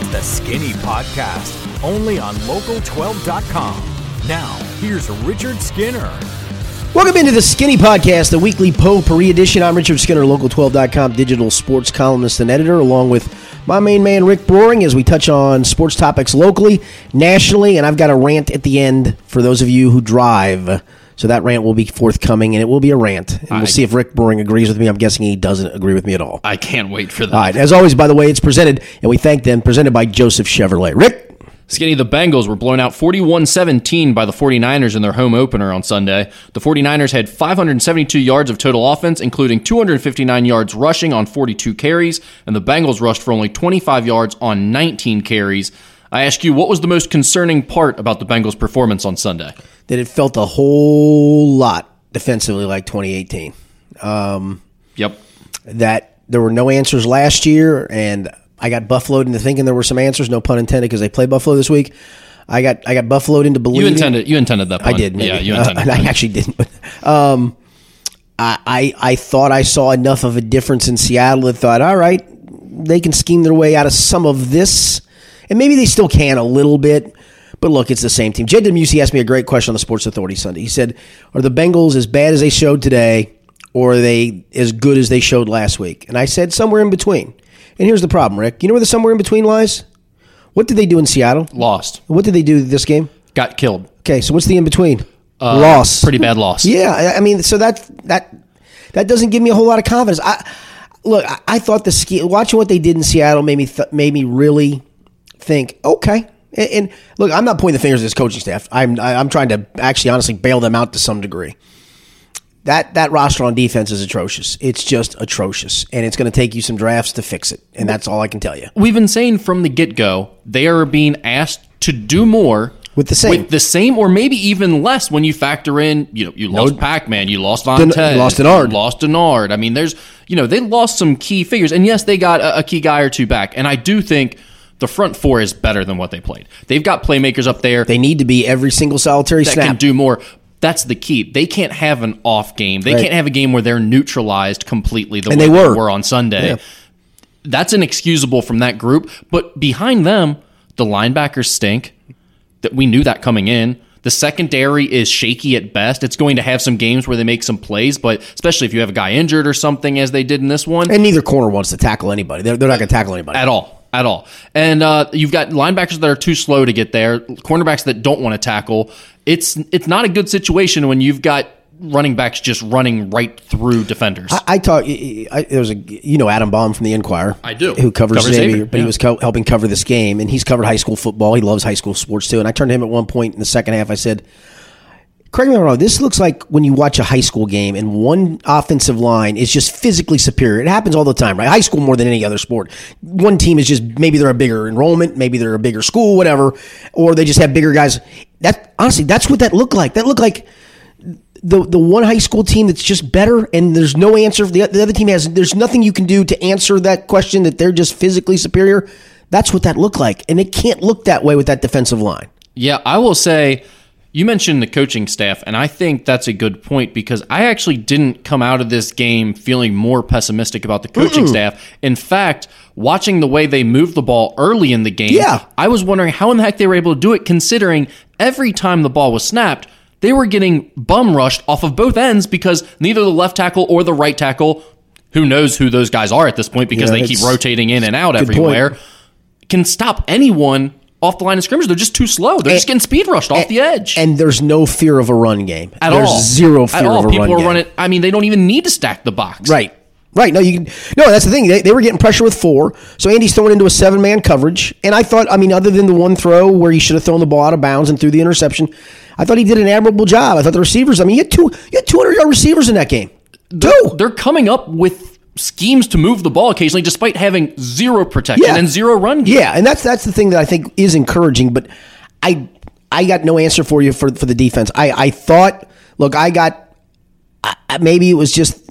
It's the Skinny Podcast, only on local12.com. Now, here's Richard Skinner. Welcome into the Skinny Podcast, the weekly potpourri edition. I'm Richard Skinner, local12.com digital sports columnist and editor, along with my main man, Rick Broering, as we touch on sports topics locally, nationally, and I've got a rant at the end for those of you who drive. So that rant will be forthcoming, and it will be a rant. And we'll see if Rick Broering agrees with me. I'm guessing he doesn't agree with me at all. I can't wait for that. All right. As always, by the way, it's presented, and we thank them, presented by Joseph Chevrolet. Rick? Skinny, the Bengals were blown out 41 17 by the 49ers in their home opener on Sunday. The 49ers had 572 yards of total offense, including 259 yards rushing on 42 carries, and the Bengals rushed for only 25 yards on 19 carries. I ask you, what was the most concerning part about the Bengals' performance on Sunday? That it felt a whole lot defensively like 2018. Yep. that there were no answers last year, and I got buffaloed into thinking there were some answers. No pun intended, because they play Buffalo this week. I got I got buffaloed into believing. You intended you intended that. I did. Maybe. Yeah, you Uh, intended. I actually didn't. Um, I, I I thought I saw enough of a difference in Seattle that thought, all right, they can scheme their way out of some of this, and maybe they still can a little bit. But look, it's the same team. Jed Demusi asked me a great question on the Sports Authority Sunday. He said, "Are the Bengals as bad as they showed today, or are they as good as they showed last week?" And I said, somewhere in between. And here's the problem, Rick. You know where the somewhere in between lies? What did they do in Seattle? Lost. What did they do this game? Got killed. Okay, so what's the in between? Uh, Loss. Pretty bad loss. Yeah, I- mean, so that that that doesn't give me a whole lot of confidence. I look, I, I thought the ski watching what they did in Seattle made me th- made me really think, okay. And, and look, I'm not pointing the fingers at this coaching staff. I'm I'm trying to actually honestly bail them out to some degree. That that roster on defense is atrocious. It's just atrocious, and it's going to take you some drafts to fix it. And that's all I can tell you. we've been saying from the get go, they are being asked to do more With the same. with the same, or maybe even less when you factor in, you know, you lost Pac Man, you lost Von Den- Tez, lost Dennard. you lost Dennard. I mean, there's, you know, they lost some key figures, and yes, they got a, a key guy or two back, and I do think the front four is better than what they played. They've got playmakers up there They need to be every single solitary that snap. can do more. That's the key. They can't have an off game. They Right. can't have a game where they're neutralized completely the And way they they were. were, on Sunday. Yeah. That's inexcusable from that group. But behind them, the linebackers stink. That we knew that coming in. The secondary is shaky at best. It's going to have some games where they make some plays, but especially if you have a guy injured or something, as they did in this one, and neither corner wants to tackle anybody. They're, they're not going to tackle anybody. at all. At all. And uh, you've got linebackers that are too slow to get there, cornerbacks that don't want to tackle. It's it's not a good situation when you've got running backs just running right through defenders. I, I talk. I, I, there was a you know Adam Baum from the Enquirer. I do. Who covers, Covers Xavier, but he was co- helping cover this game, and he's covered high school football. He loves high school sports too. And I turned to him at one point in the second half. I said, "Correct me if I'm wrong. This looks like when you watch a high school game, and one offensive line is just physically superior. It happens all the time, right? High school more than any other sport. One team is just maybe they're a bigger enrollment, maybe they're a bigger school, whatever, or they just have bigger guys. That honestly, that's what that looked like. That looked like." the the one high school team that's just better and there's no answer the, the other team has there's nothing you can do to answer that question that they're just physically superior that's what that looked like and it can't look that way with that defensive line Yeah, I will say you mentioned the coaching staff, and I think that's a good point because I actually didn't come out of this game feeling more pessimistic about the coaching staff. In fact, watching the way they moved the ball early in the game, Yeah. I was wondering how in the heck they were able to do it considering every time the ball was snapped, they were getting bum rushed off of both ends because neither the left tackle or the right tackle, who knows who those guys are at this point because Yeah, they keep rotating in and out Good point. everywhere, can stop anyone off the line of scrimmage. They're just too slow. They're just getting speed rushed off the edge. and there's no fear of a run game at there's all. zero fear At all. of a People run are running. I mean, they don't even need to stack the box. Right. Right. No, you can. No, that's the thing. They, they were getting pressure with four. So Andy's throwing into a seven man coverage. And I thought, I mean, other than the one throw where he should have thrown the ball out of bounds and threw the interception, I thought he did an admirable job. I thought the receivers, I mean, you had two, you had 200 yard receivers in that game. Two. They're coming up with schemes to move the ball occasionally, despite having zero protection Yeah. and zero run game. Yeah, and that's that's the thing that I think is encouraging. But I I got no answer for you for for the defense. I I thought, look, I got I, maybe it was just.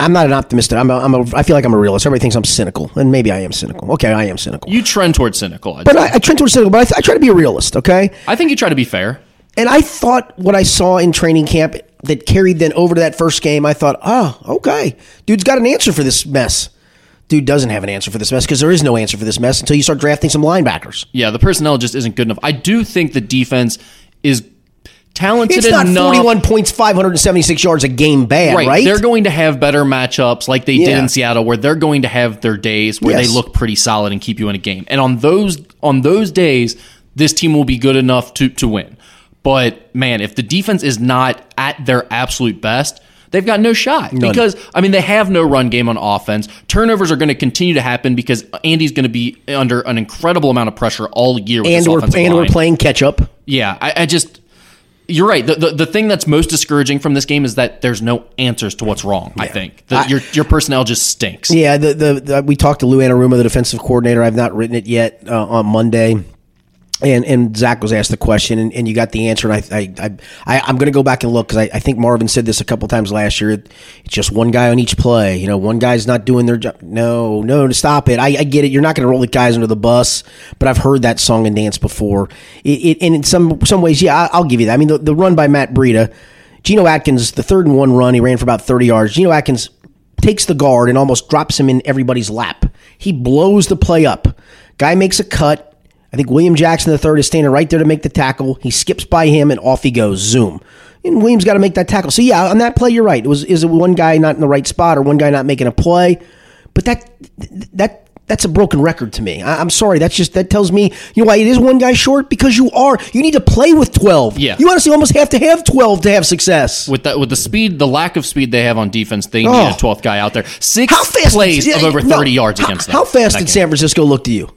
I'm not an optimist. I'm a, I'm a, I feel like I'm a realist. Everybody thinks I'm cynical, and maybe I am cynical. Okay, I am cynical. You trend towards cynical. I'd but. I, I trend towards cynical. But I, I try to be a realist. Okay, I think you try to be fair. And I thought what I saw in training camp that carried then over to that first game. I thought, oh, okay, dude's got an answer for this mess. dude doesn't have an answer for this mess because there is no answer for this mess until you start drafting some linebackers. Yeah, the personnel just isn't good enough. I do think the defense is talented It's not enough. 41 points, 576 yards a game bad, right? Right. They're going to have better matchups like they did in Seattle where they're going to have their days where Yes. they look pretty solid and keep you in a game. And on those on those days, this team will be good enough to to win. But man, if the defense is not at their absolute best, they've got no shot. Because I mean, they have no run game on offense. Turnovers are going to continue to happen because Andy's going to be under an incredible amount of pressure all year with and this we're and we're playing catch up. Yeah, I, I just you're right. The, the the thing that's most discouraging from this game is that there's no answers to what's wrong. I think the, your your personnel just stinks. Yeah, the, the, the we talked to Lou Anarumo, the defensive coordinator. I've not written it yet uh, on Monday. And and Zac was asked the question, and, and you got the answer. And I I, I, I'm going to go back and look because I, I think Marvin said this a couple times last year. It, it's just one guy on each play. You know, one guy's not doing their job. No, no, to stop it. I, I get it. You're not going to roll the guys under the bus, but I've heard that song and dance before. It, it and in some some ways, yeah, I, I'll give you that. I mean, the, the run by Matt Breida, Geno Atkins, the third and one run, he ran for about 30 yards. Geno Atkins takes the guard and almost drops him in everybody's lap. He blows the play up. Guy makes a cut. I think William Jackson the third is standing right there to make the tackle. He skips by him and off he goes. Zoom. And Williams got to make that tackle. So yeah, on that play, you're right. It was is it one guy not in the right spot or one guy not making a play, but that that that's a broken record to me. I, I'm sorry. That's just that tells me you know why it is one guy short because you are you need to play with twelve. Yeah. you honestly almost have to have twelve to have success. With that, with the speed, the lack of speed they have on defense, they Oh. need a 12th guy out there. Six How fast plays of over no, 30 yards how- against them. How fast did. San Francisco look to you?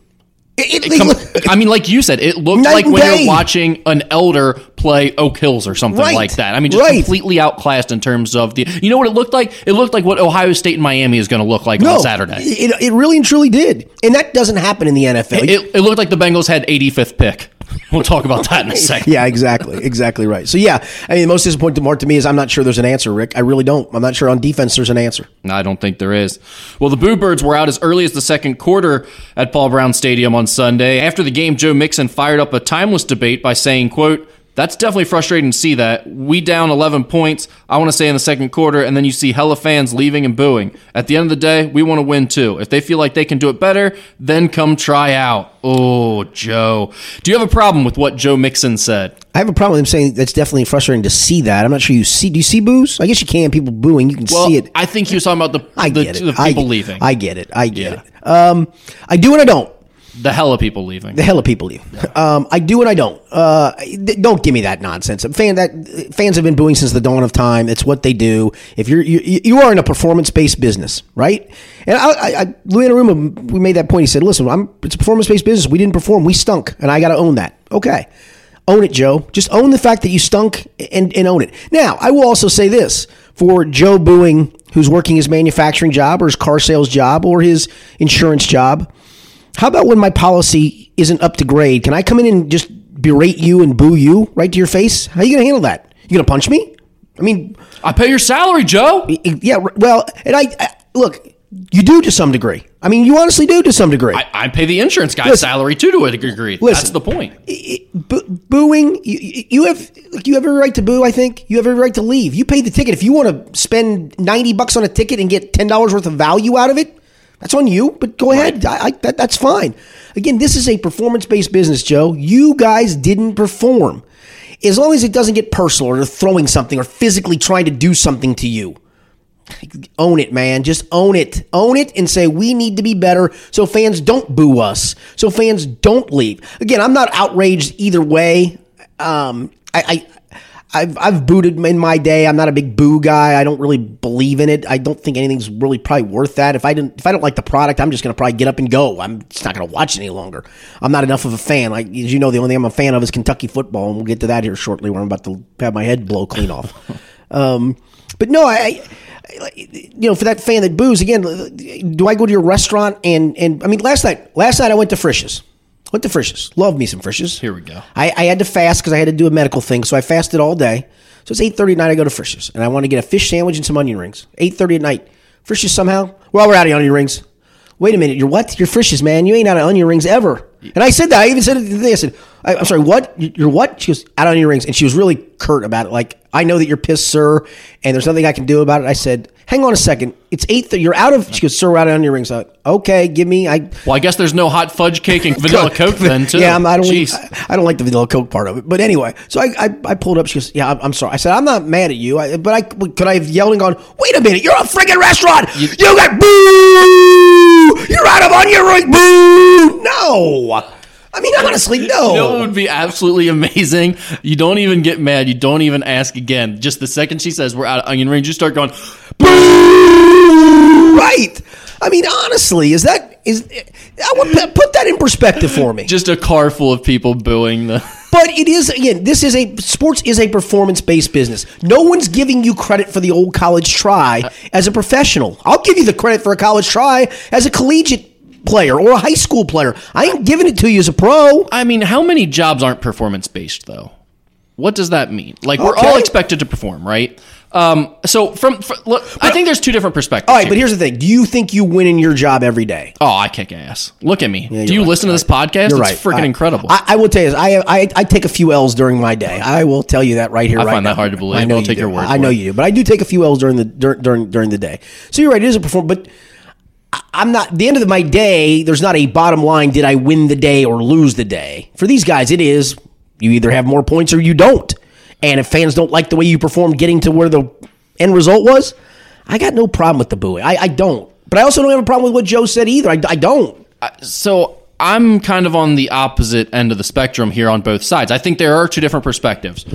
It, it- look- I mean, like you said, it looked like when day. you're watching an elder play Oak Hills or something Right. like that. I mean, just Right. completely outclassed in terms of the. You know what it looked like? It looked like what Ohio State and Miami is going to look like on Saturday. It, it really and truly did, and that doesn't happen in the NFL. It, it looked like the Bengals had 85th pick. We'll talk about that in a second. yeah, exactly, exactly right. So yeah, I mean, the most disappointing part to me is I'm not sure there's an answer, Rick. I really don't. I'm not sure on defense there's an answer. No, I don't think there is. Well, the Boo Birds were out as early as the second quarter at Paul Brown Stadium on Sunday. After the game, Joe Mixon fired up a timeless debate by saying, quote, that's definitely frustrating to see that. We down 11 points, I want to say in the second quarter, and then you see hella fans leaving and booing. At the end of the day, we want to win too. If they feel like they can do it better, then come try out. Oh, Joe. Do you have a problem with what Joe Mixon said? I have a problem with him saying that's definitely frustrating to see that. I'm not sure you see. Do you see boos? I guess you can. People booing, you can Well, see it. I think he was talking about the, I the, get it. the I people get- leaving. I get it. I get Yeah. it. Um, I do and I don't. The hell of people leaving. The hell of people leave. Um, I do and I don't. Uh, don't give me that nonsense. Fan that fans have been booing since the dawn of time. It's what they do. If you're you, you are in a performance based business, right? And I, I, I Lou Anarumo, we made that point. He said, "Listen, I'm it's a performance based business. We didn't perform. We stunk, and I got to own that." Okay, own it, Joe. Just own the fact that you stunk and, and own it. Now, I will also say this for Joe booing, who's working his manufacturing job or his car sales job or his insurance job. How about when my policy isn't up to grade? Can I come in and just berate you and boo you right to your face? How are you going to handle that? You going to punch me? I mean, I pay your salary, Joe. yeah, well, and I, I look, you do to some degree. I mean, you honestly do to some degree. I, I pay the insurance guy's Listen. salary too to a degree. That's the point. Bo- booing, you, you have look, you have every right to boo. I think you have every right to leave. You paid the ticket. If you want to spend ninety bucks on a ticket and get ten dollars worth of value out of it, that's on you. But go ahead. I, I, that, that's fine. Again, this is a performance based business, Joe. You guys didn't perform. As long as it doesn't get personal or they're throwing something or physically trying to do something to you. Own it, man. Just own it. Own it and say we need to be better so fans don't boo us. So fans don't leave. Again, I'm not outraged either way. Um, I, I I've I've booted in my day. I'm not a big boo guy. I don't really believe in it. I don't think anything's really probably worth that. If I didn't if I don't like the product, I'm just gonna probably get up and go. I'm just not gonna watch it any longer. I'm not enough of a fan. Like as you know, the only thing I'm a fan of is Kentucky football, and we'll get to that here shortly where I'm about to have my head blow clean off. Um, but no, I, I you know, for that fan that boos again, do I go to your restaurant and and I mean last night last night I went to Frisch's. Went to Frisch's. Love me some Frisch's. Here we go. I, I had to fast because I had to do a medical thing, so I fasted all day. So it's eight thirty at night. I go to Frisch's, and I want to get a fish sandwich and some onion rings. Eight thirty at night. Frisch's somehow. Well, we're out of onion rings. Wait a minute. You're what? You're Frisch's, man. You ain't out of onion rings ever. And I said that. I even said it the day. I said, I, "I'm sorry, what? You- You're what?" She goes, "Out on your rings," and she was really curt about it. Like, I know that you're pissed, sir, and there's nothing I can do about it. I said, "Hang on a second. It's eight. Th- you're out of." She goes, "Sir, we're out on your rings." I okay, give me. I Well, I guess there's no hot fudge cake and vanilla Coke then, too. Yeah, I'm, I don't. Jeez. I, I don't like the vanilla Coke part of it. But anyway, so I, I, I pulled up. She goes, "Yeah, I'm, I'm sorry." I said, "I'm not mad at you, I, but I could I have yelled and gone, wait a minute, you're a freaking restaurant. You, got boo. You're out of on your right. Boo. No, I mean honestly, no. You know what would be absolutely amazing? You don't even get mad. You don't even ask again. Just the second she says we're out of onion rings, you start going, boo! right. I mean, honestly, is that is? I would put- that in perspective for me. just a car full of people booing the. But it is again. This is a sports is a performance based business. No one's giving you credit for the old college try as a professional. I'll give you the credit for a college try as a collegiate player or a high school player. I ain't giving it to you as a pro. I mean, how many jobs aren't performance based though? What does that mean? Like we're all expected to perform, right? Um, so from, fr look, I think there's two different perspectives. All right, here. but here's the thing: Do you think you win in your job every day? oh, I kick ass. Look at me. Do you're you right. listen to this podcast? You're it's right. freaking I- incredible. I, I will tell you, this, I, I I take a few L's during my day. I will tell you that right here. I right find that hard to believe. I know I'll you take do. your word I know you do, but I do take a few L's during the dur- during during the day. So you're right; it is a perform, but. I'm not the end of my day. There's not a bottom line. Did I win the day or lose the day? For these guys, it is you either have more points or you don't. And if fans don't like the way you perform, getting to where the end result was, I got no problem with the booing. I, I don't. But I also don't have a problem with what Joe said either. I, I don't. so I'm kind of on the opposite end of the spectrum here on both sides. I think there are two different perspectives.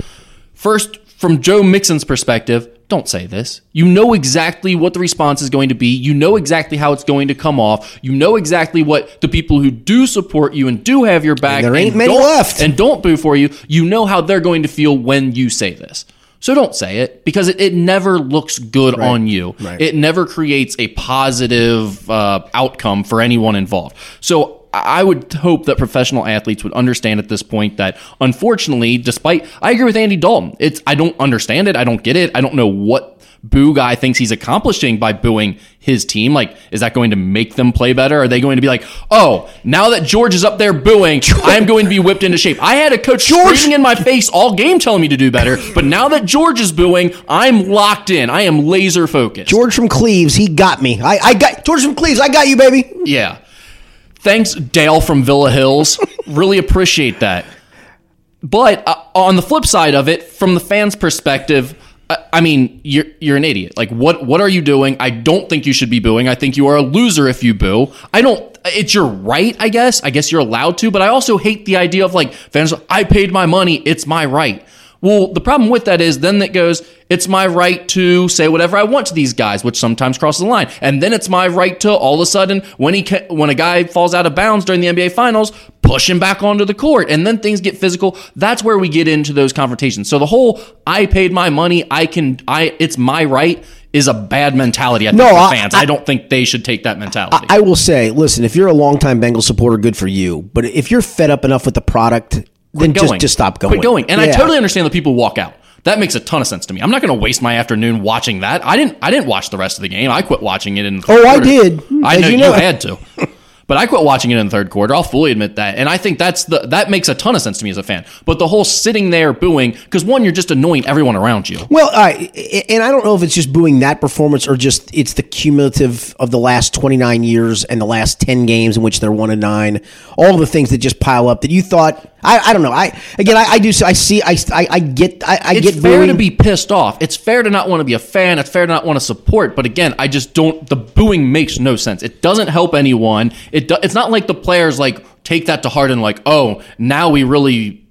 First, from Joe Mixon's perspective, don't say this. You know exactly what the response is going to be. You know exactly how it's going to come off. You know exactly what the people who do support you and do have your back There ain't and many don't- left. and don't boo for you. You know how they're going to feel when you say this. So don't say it because it, it never looks good on you. Right. It never creates a positive uh, outcome for anyone involved. So I would hope that professional athletes would understand at this point that unfortunately, despite I agree with Andy Dalton, it's I don't understand it, I don't get it, I don't know what boo guy thinks he's accomplishing by booing his team. Like, is that going to make them play better? Are they going to be like, oh, now that George is up there booing, I'm going to be whipped into shape? I had a coach screaming in my face all game telling me to do better, but now that George is booing, I'm locked in. I am laser focused. George from Cleves, he got me. I, I got George from Cleves. I got you, baby. Yeah. Thanks, Dale from Villa Hills. really appreciate that. But uh, on the flip side of it, from the fans' perspective, I, I mean, you're you're an idiot. Like, what what are you doing? I don't think you should be booing. I think you are a loser if you boo. I don't. It's your right, I guess. I guess you're allowed to. But I also hate the idea of like fans. I paid my money. It's my right. Well, the problem with that is then it goes, it's my right to say whatever I want to these guys, which sometimes crosses the line. And then it's my right to all of a sudden, when he ca- when a guy falls out of bounds during the NBA Finals, push him back onto the court, and then things get physical. That's where we get into those confrontations. So the whole "I paid my money, I can, I it's my right" is a bad mentality. I think No, for I- fans. I- I, don't think they should take that mentality. I will say, listen, if you're a longtime Bengals supporter, good for you. But if you're fed up enough with the product, then just, going. just stop going. Quit going. And I totally understand that people walk out. That makes a ton of sense to me. I'm not going to waste my afternoon watching that. I didn't. I didn't watch the rest of the game. I quit watching it in. Oh, I did. I know you you, had to, but I quit watching it in the third quarter. I'll fully admit that, and I think that's the that makes a ton of sense to me as a fan. But the whole sitting there booing because one, you're just annoying everyone around you. Well, right, and I don't know if it's just booing that performance or just it's the cumulative of the last 29 years and the last 10 games in which they're one and nine. All the things that just pile up that you thought. I, I don't know. I again, I, I do. I see. I, I, I get. I, I It's get fair booing. to be pissed off. It's fair to not want to be a fan. It's fair to not want to support. But again, I just don't. The booing makes no sense. It doesn't help anyone. It do, it's not like the players like take that to heart and like, oh, now we really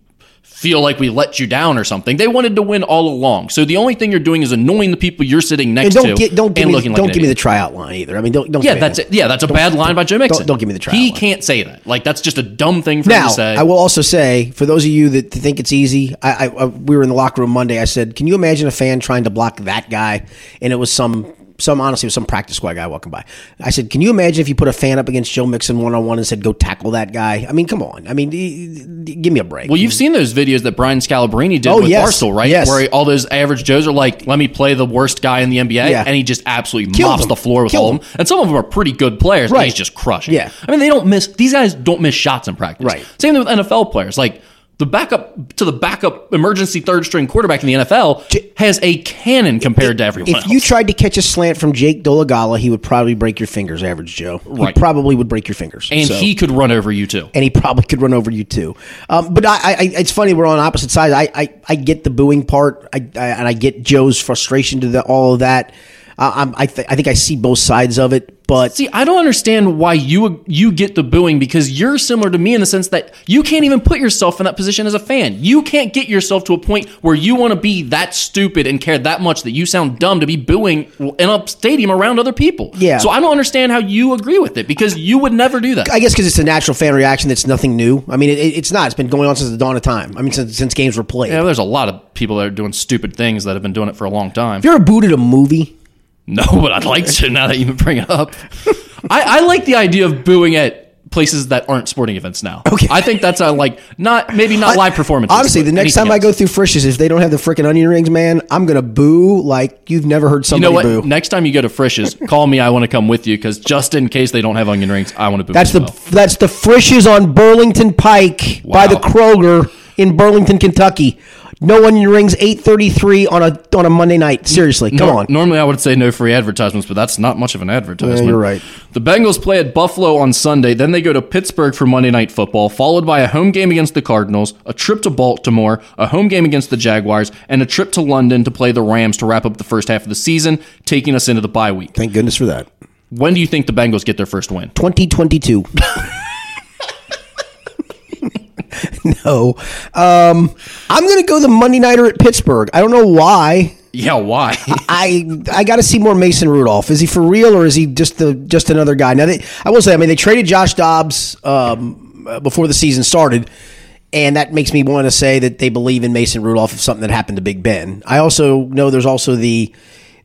feel like we let you down or something. They wanted to win all along. So the only thing you're doing is annoying the people you're sitting And next don't to get, don't give and me don't like give me the tryout line either. I mean, don't don't. Yeah, that's that. it. Yeah, that's a bad line by Joe Mixon. don't give me the tryout line. He line. can't say that. Like that's just a dumb thing for him to say. I will also say, for those of you that think it's easy, I, I, I we were in the locker room Monday. I said, "Can you imagine a fan trying to block that guy?" And it was some some honestly, was some practice squad guy walking by. I said, "Can you imagine if you put a fan up against Joe Mixon one on one and said, go tackle that guy?" I mean, come on. I mean, give me a break. Well, you've seen those videos that Brian Scalabrine did Oh, with yes. Barstool, right? Yes. Where all those average Joes are like, "Let me play the worst guy in the NBA," Yeah. and he just absolutely Killed mops them. the floor with Killed all of them. And some of them are pretty good players. and Right. he's just crushing. Yeah. I mean, they don't miss. These guys don't miss shots in practice. Right. Same thing with NFL players. Like the backup to the backup emergency third string quarterback in the NFL has a cannon compared to everyone if else. you tried to catch a slant from Jake Dolegala, he would probably break your fingers, average Joe. Right. He probably would break your fingers. and So- he could run over you too. and he probably could run over you too. Um, but I, I, it's funny we're on opposite sides. I, I, I get the booing part, I, I, and I get Joe's frustration to the, all of that. I'm, I, th- I think I see both sides of it, but See, I don't understand why you you get the booing because you're similar to me in the sense that you can't even put yourself in that position as a fan. You can't get yourself to a point where you want to be that stupid and care that much that you sound dumb to be booing in a stadium around other people. Yeah. So I don't understand how you agree with it because you would never do that. I guess because it's a natural fan reaction. That's nothing new. I mean, it, it's not. It's been going on since the dawn of time. I mean, since, since games were played. Yeah, there's a lot of people that are doing stupid things that have been doing it for a long time. If you ever booed at a movie? No, but I'd like to now that you bring it up. I, I like the idea of booing at places that aren't sporting events now. Okay. I think that's a like not maybe not live performances. Honestly, the next anything time I go through Frisch's, if they don't have the freaking onion rings, man, I'm gonna boo like you've never heard You somebody know what? boo. Next time you go to Frisch's, call me. I want to come with you because just in case they don't have onion rings, I want to boo. That's the well. that's the Frisch's on Burlington Pike by the Wow. Kroger in Burlington, Kentucky. No onion rings, eight thirty three on a on a Monday night. Seriously, come Nor- on. Normally, I would say no free advertisements, but that's not much of an advertisement. Yeah, you're right. The Bengals play at Buffalo on Sunday. Then they go to Pittsburgh for Monday Night Football, followed by a home game against the Cardinals, a trip to Baltimore, a home game against the Jaguars, and a trip to London to play the Rams to wrap up the first half of the season, taking us into the bye week. Thank goodness for that. When do you think the Bengals get their first win? Twenty twenty two. no, um, I'm going to go the Monday nighter at Pittsburgh. I don't know why. Yeah, why? I I got to see more Mason Rudolph. Is he for real or is he just the just another guy? Now they, I will say, I mean, they traded Josh Dobbs um, before the season started, and that makes me want to say that they believe in Mason Rudolph if something that happened to Big Ben. I also know there's also the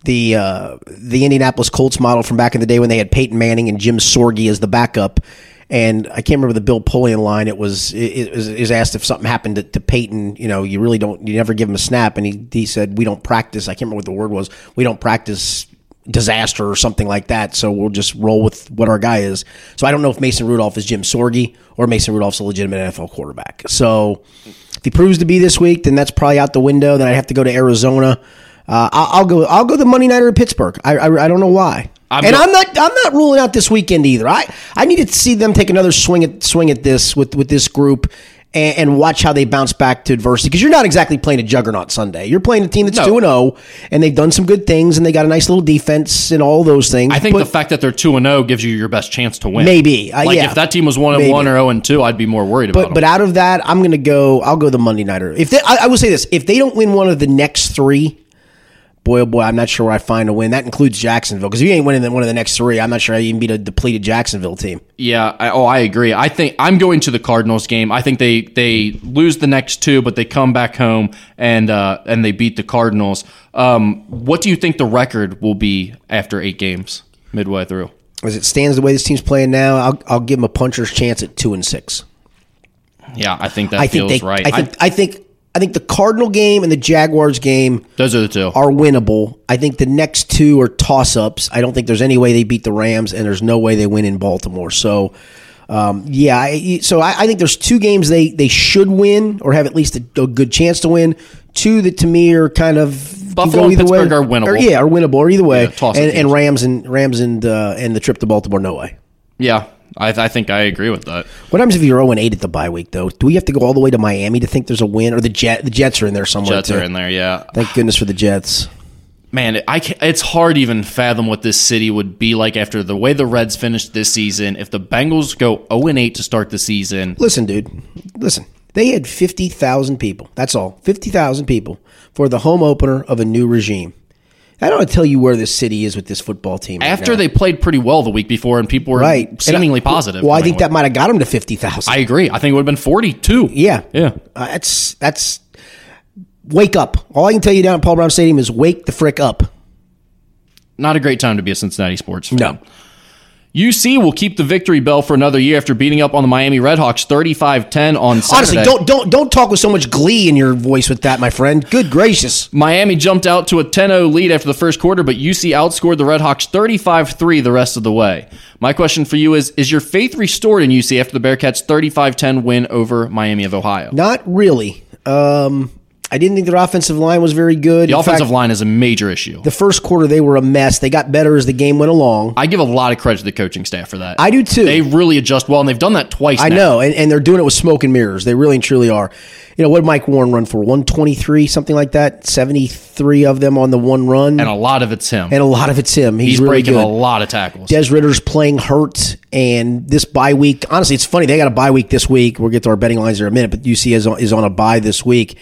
the uh, the Indianapolis Colts model from back in the day when they had Peyton Manning and Jim Sorgi as the backup. And I can't remember the Bill Polian line. It was it, was, asked if something happened to, to Peyton. You know, you really don't. You never give him a snap, and he he said we don't practice. I can't remember what the word was. We don't practice disaster or something like that. So we'll just roll with what our guy is. So I don't know if Mason Rudolph is Jim Sorgi or Mason Rudolph's a legitimate NFL quarterback. So if he proves to be this week, then that's probably out the window. Then I have to go to Arizona. Uh, I'll, go. I'll go the Monday nighter at Pittsburgh. I, I, I don't know why. I'm and go- I'm not. I'm not ruling out this weekend either. I I need to see them take another swing at swing at this with with this group. And, and watch how they bounce back to adversity because you're not exactly playing a juggernaut Sunday. You're playing a team that's two and zero, and they've done some good things, and they got a nice little defense and all those things. I think But- the fact that they're two and zero gives you your best chance to win. Maybe. Uh, like yeah. if that team was one and one or zero and two, I'd be more worried about But but out of that, I'm going to go. I'll go the Monday nighter. If they, I, I will say this: if they don't win one of the next three, boy oh boy, I'm not sure where I find a win. That includes Jacksonville because if you ain't winning one of the next three, I'm not sure I even beat a depleted Jacksonville team. Yeah, I, oh, I agree. I think I'm going to the Cardinals game. I think they they lose the next two, but they come back home and uh, and they beat the Cardinals. Um, what do you think the record will be after eight games midway through? As it stands, the way this team's playing now, I'll, I'll give them a puncher's chance at two and six. Yeah, I think that I think feels they. right. I think. I, think. I think the Cardinal game and the Jaguars game those are the two. are winnable. I think the next two are toss ups. I don't think there's any way they beat the Rams, and there's no way they win in Baltimore. So, um, yeah, I, so I, I think there's two games they, they should win or have at least a, a good chance to win. Two that to me are kind of Buffalo and either way. Pittsburgh are winnable. Or, yeah, are winnable or either way. Yeah, and, and. Rams and Rams and uh, and the trip to Baltimore, no way. yeah, I, I think I agree with that. What happens if you're 0 8 at the bye week though? Do we have to go all the way to Miami to think there's a win? Or the Jet the Jets are in there somewhere Jets too. are in there. Yeah, Thank goodness for the Jets. man, I can it's hard to even fathom what this city would be like after the way the Reds finished this season. If the Bengals go 0 and 8 to start the season, Listen, dude. Listen. They had 50,000 people. That's all. 50,000 people for the home opener of a new regime. I don't want to tell you where this city is with this football team. right after now. they played pretty well the week before, and people were right. Seemingly I- positive. Well, I think away. that might have got them to 50,000. I agree. I think it would have been 42. Yeah. Yeah. Uh, that's that's wake up. All I can tell you down at Paul Brown Stadium is wake the frick up. Not a great time to be a Cincinnati sports fan. No. UC will keep the victory bell for another year after beating up on the Miami Redhawks 35-10 on Saturday. Honestly, don't don't don't talk with so much glee in your voice with that, my friend. Good gracious. Miami jumped out to a 10-0 lead after the first quarter, but UC outscored the Redhawks 35-3 the rest of the way. My question for you is, is your faith restored in UC after the Bearcats 35-10 win over Miami of Ohio? Not really. Um, I didn't think their offensive line was very good. The In offensive fact, line is a major issue. The first quarter they were a mess. They got better as the game went along. I give a lot of credit to the coaching staff for that. I do too. They really adjust well, and they've done that twice I now. know, and, and they're doing it with smoke and mirrors. They really and truly are. You know, what did Mike Warren run for? 123, something like that? 73 of them on the one run. And a lot of it's him. And a lot of it's him. He's, He's really breaking good. a lot of tackles. Des Ridder's playing hurt, and this bye week. Honestly, it's funny they got a bye week this week. We'll get to our betting lines in a minute, but UC is on, is on a bye this week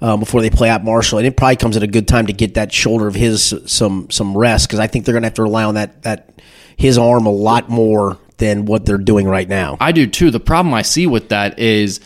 um, before they play at Marshall, and it probably comes at a good time to get that shoulder of his some some rest because I think they're going to have to rely on that that his arm a lot more than what they're doing right now. I do too. The problem I see with that is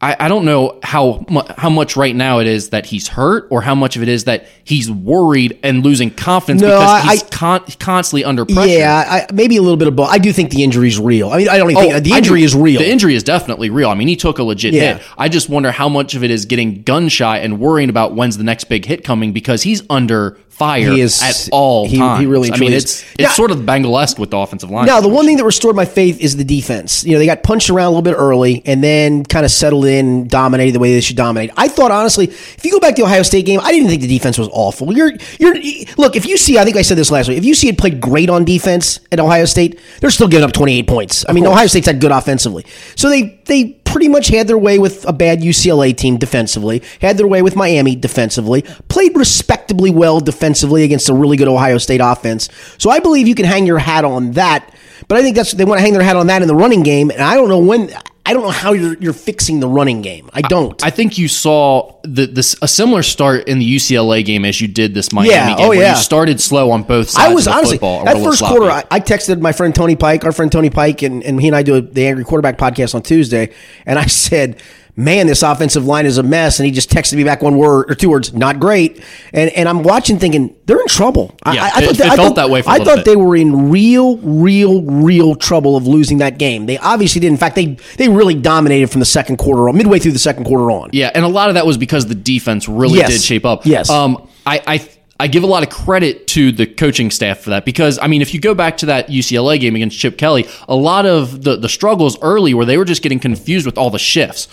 I, I don't know how how much right now it is that he's hurt, or how much of it is that he's worried and losing confidence No, because I- he's con- constantly under pressure. Yeah, I, maybe a little bit of both. I do think the injury's real. I mean, I don't even oh, think the Oh, injury do- is real. The injury is definitely real. I mean, he took a legit Yeah. hit. I just wonder how much of it is getting gun shy and worrying about when's the next big hit coming because he's under fire He is- at all he- he really I mean, it's it's Now- sort of Bengal-esque with the offensive line. Now, the one thing that restored my faith is the defense. You know, they got punched around a little bit early and then kind of settled in, and dominated the way they should dominate. I thought, honestly, if you go back to the Ohio State game, I didn't think the defense was awful. You're, you're, look, if you see, I think I said this last week, if you see it played great on defense at Ohio State, they're still giving up 28 points. I mean, Ohio State's had good offensively. So they, they pretty much had their way with a bad UCLA team defensively, had their way with Miami defensively, played respectably well defensively against a really good Ohio State offense. So I believe you can hang your hat on that. But I think that's they want to hang their hat on that in the running game, and I don't know when. I don't know how you're you're fixing the running game. I don't. I think you saw the, this a similar start in the UCLA game as you did this Miami Yeah, game. oh, where yeah. you started slow on both sides. I was of the honestly football, that a first sloppy. quarter. I, I texted my friend Tony Pike, our friend Tony Pike, and, and he and I do the Angry Quarterback podcast on Tuesday, and I said, "Man, this offensive line is a mess." And he just texted me back one word or two words, "Not great." And and I'm watching, thinking they're in trouble. I- Yeah, I, I it- thought it they- I felt thought- that way for a I thought bit. they were in real, real, real trouble of losing that game. They obviously did. In fact, they they really dominated from the second quarter on, midway through the second quarter on. Yeah, and a lot of that was because the defense really Yes. did shape up. Yes. Um, I, I I give a lot of credit to the coaching staff for that because I mean, if you go back to that UCLA game against Chip Kelly, a lot of the the struggles early were they were just getting confused with all the shifts.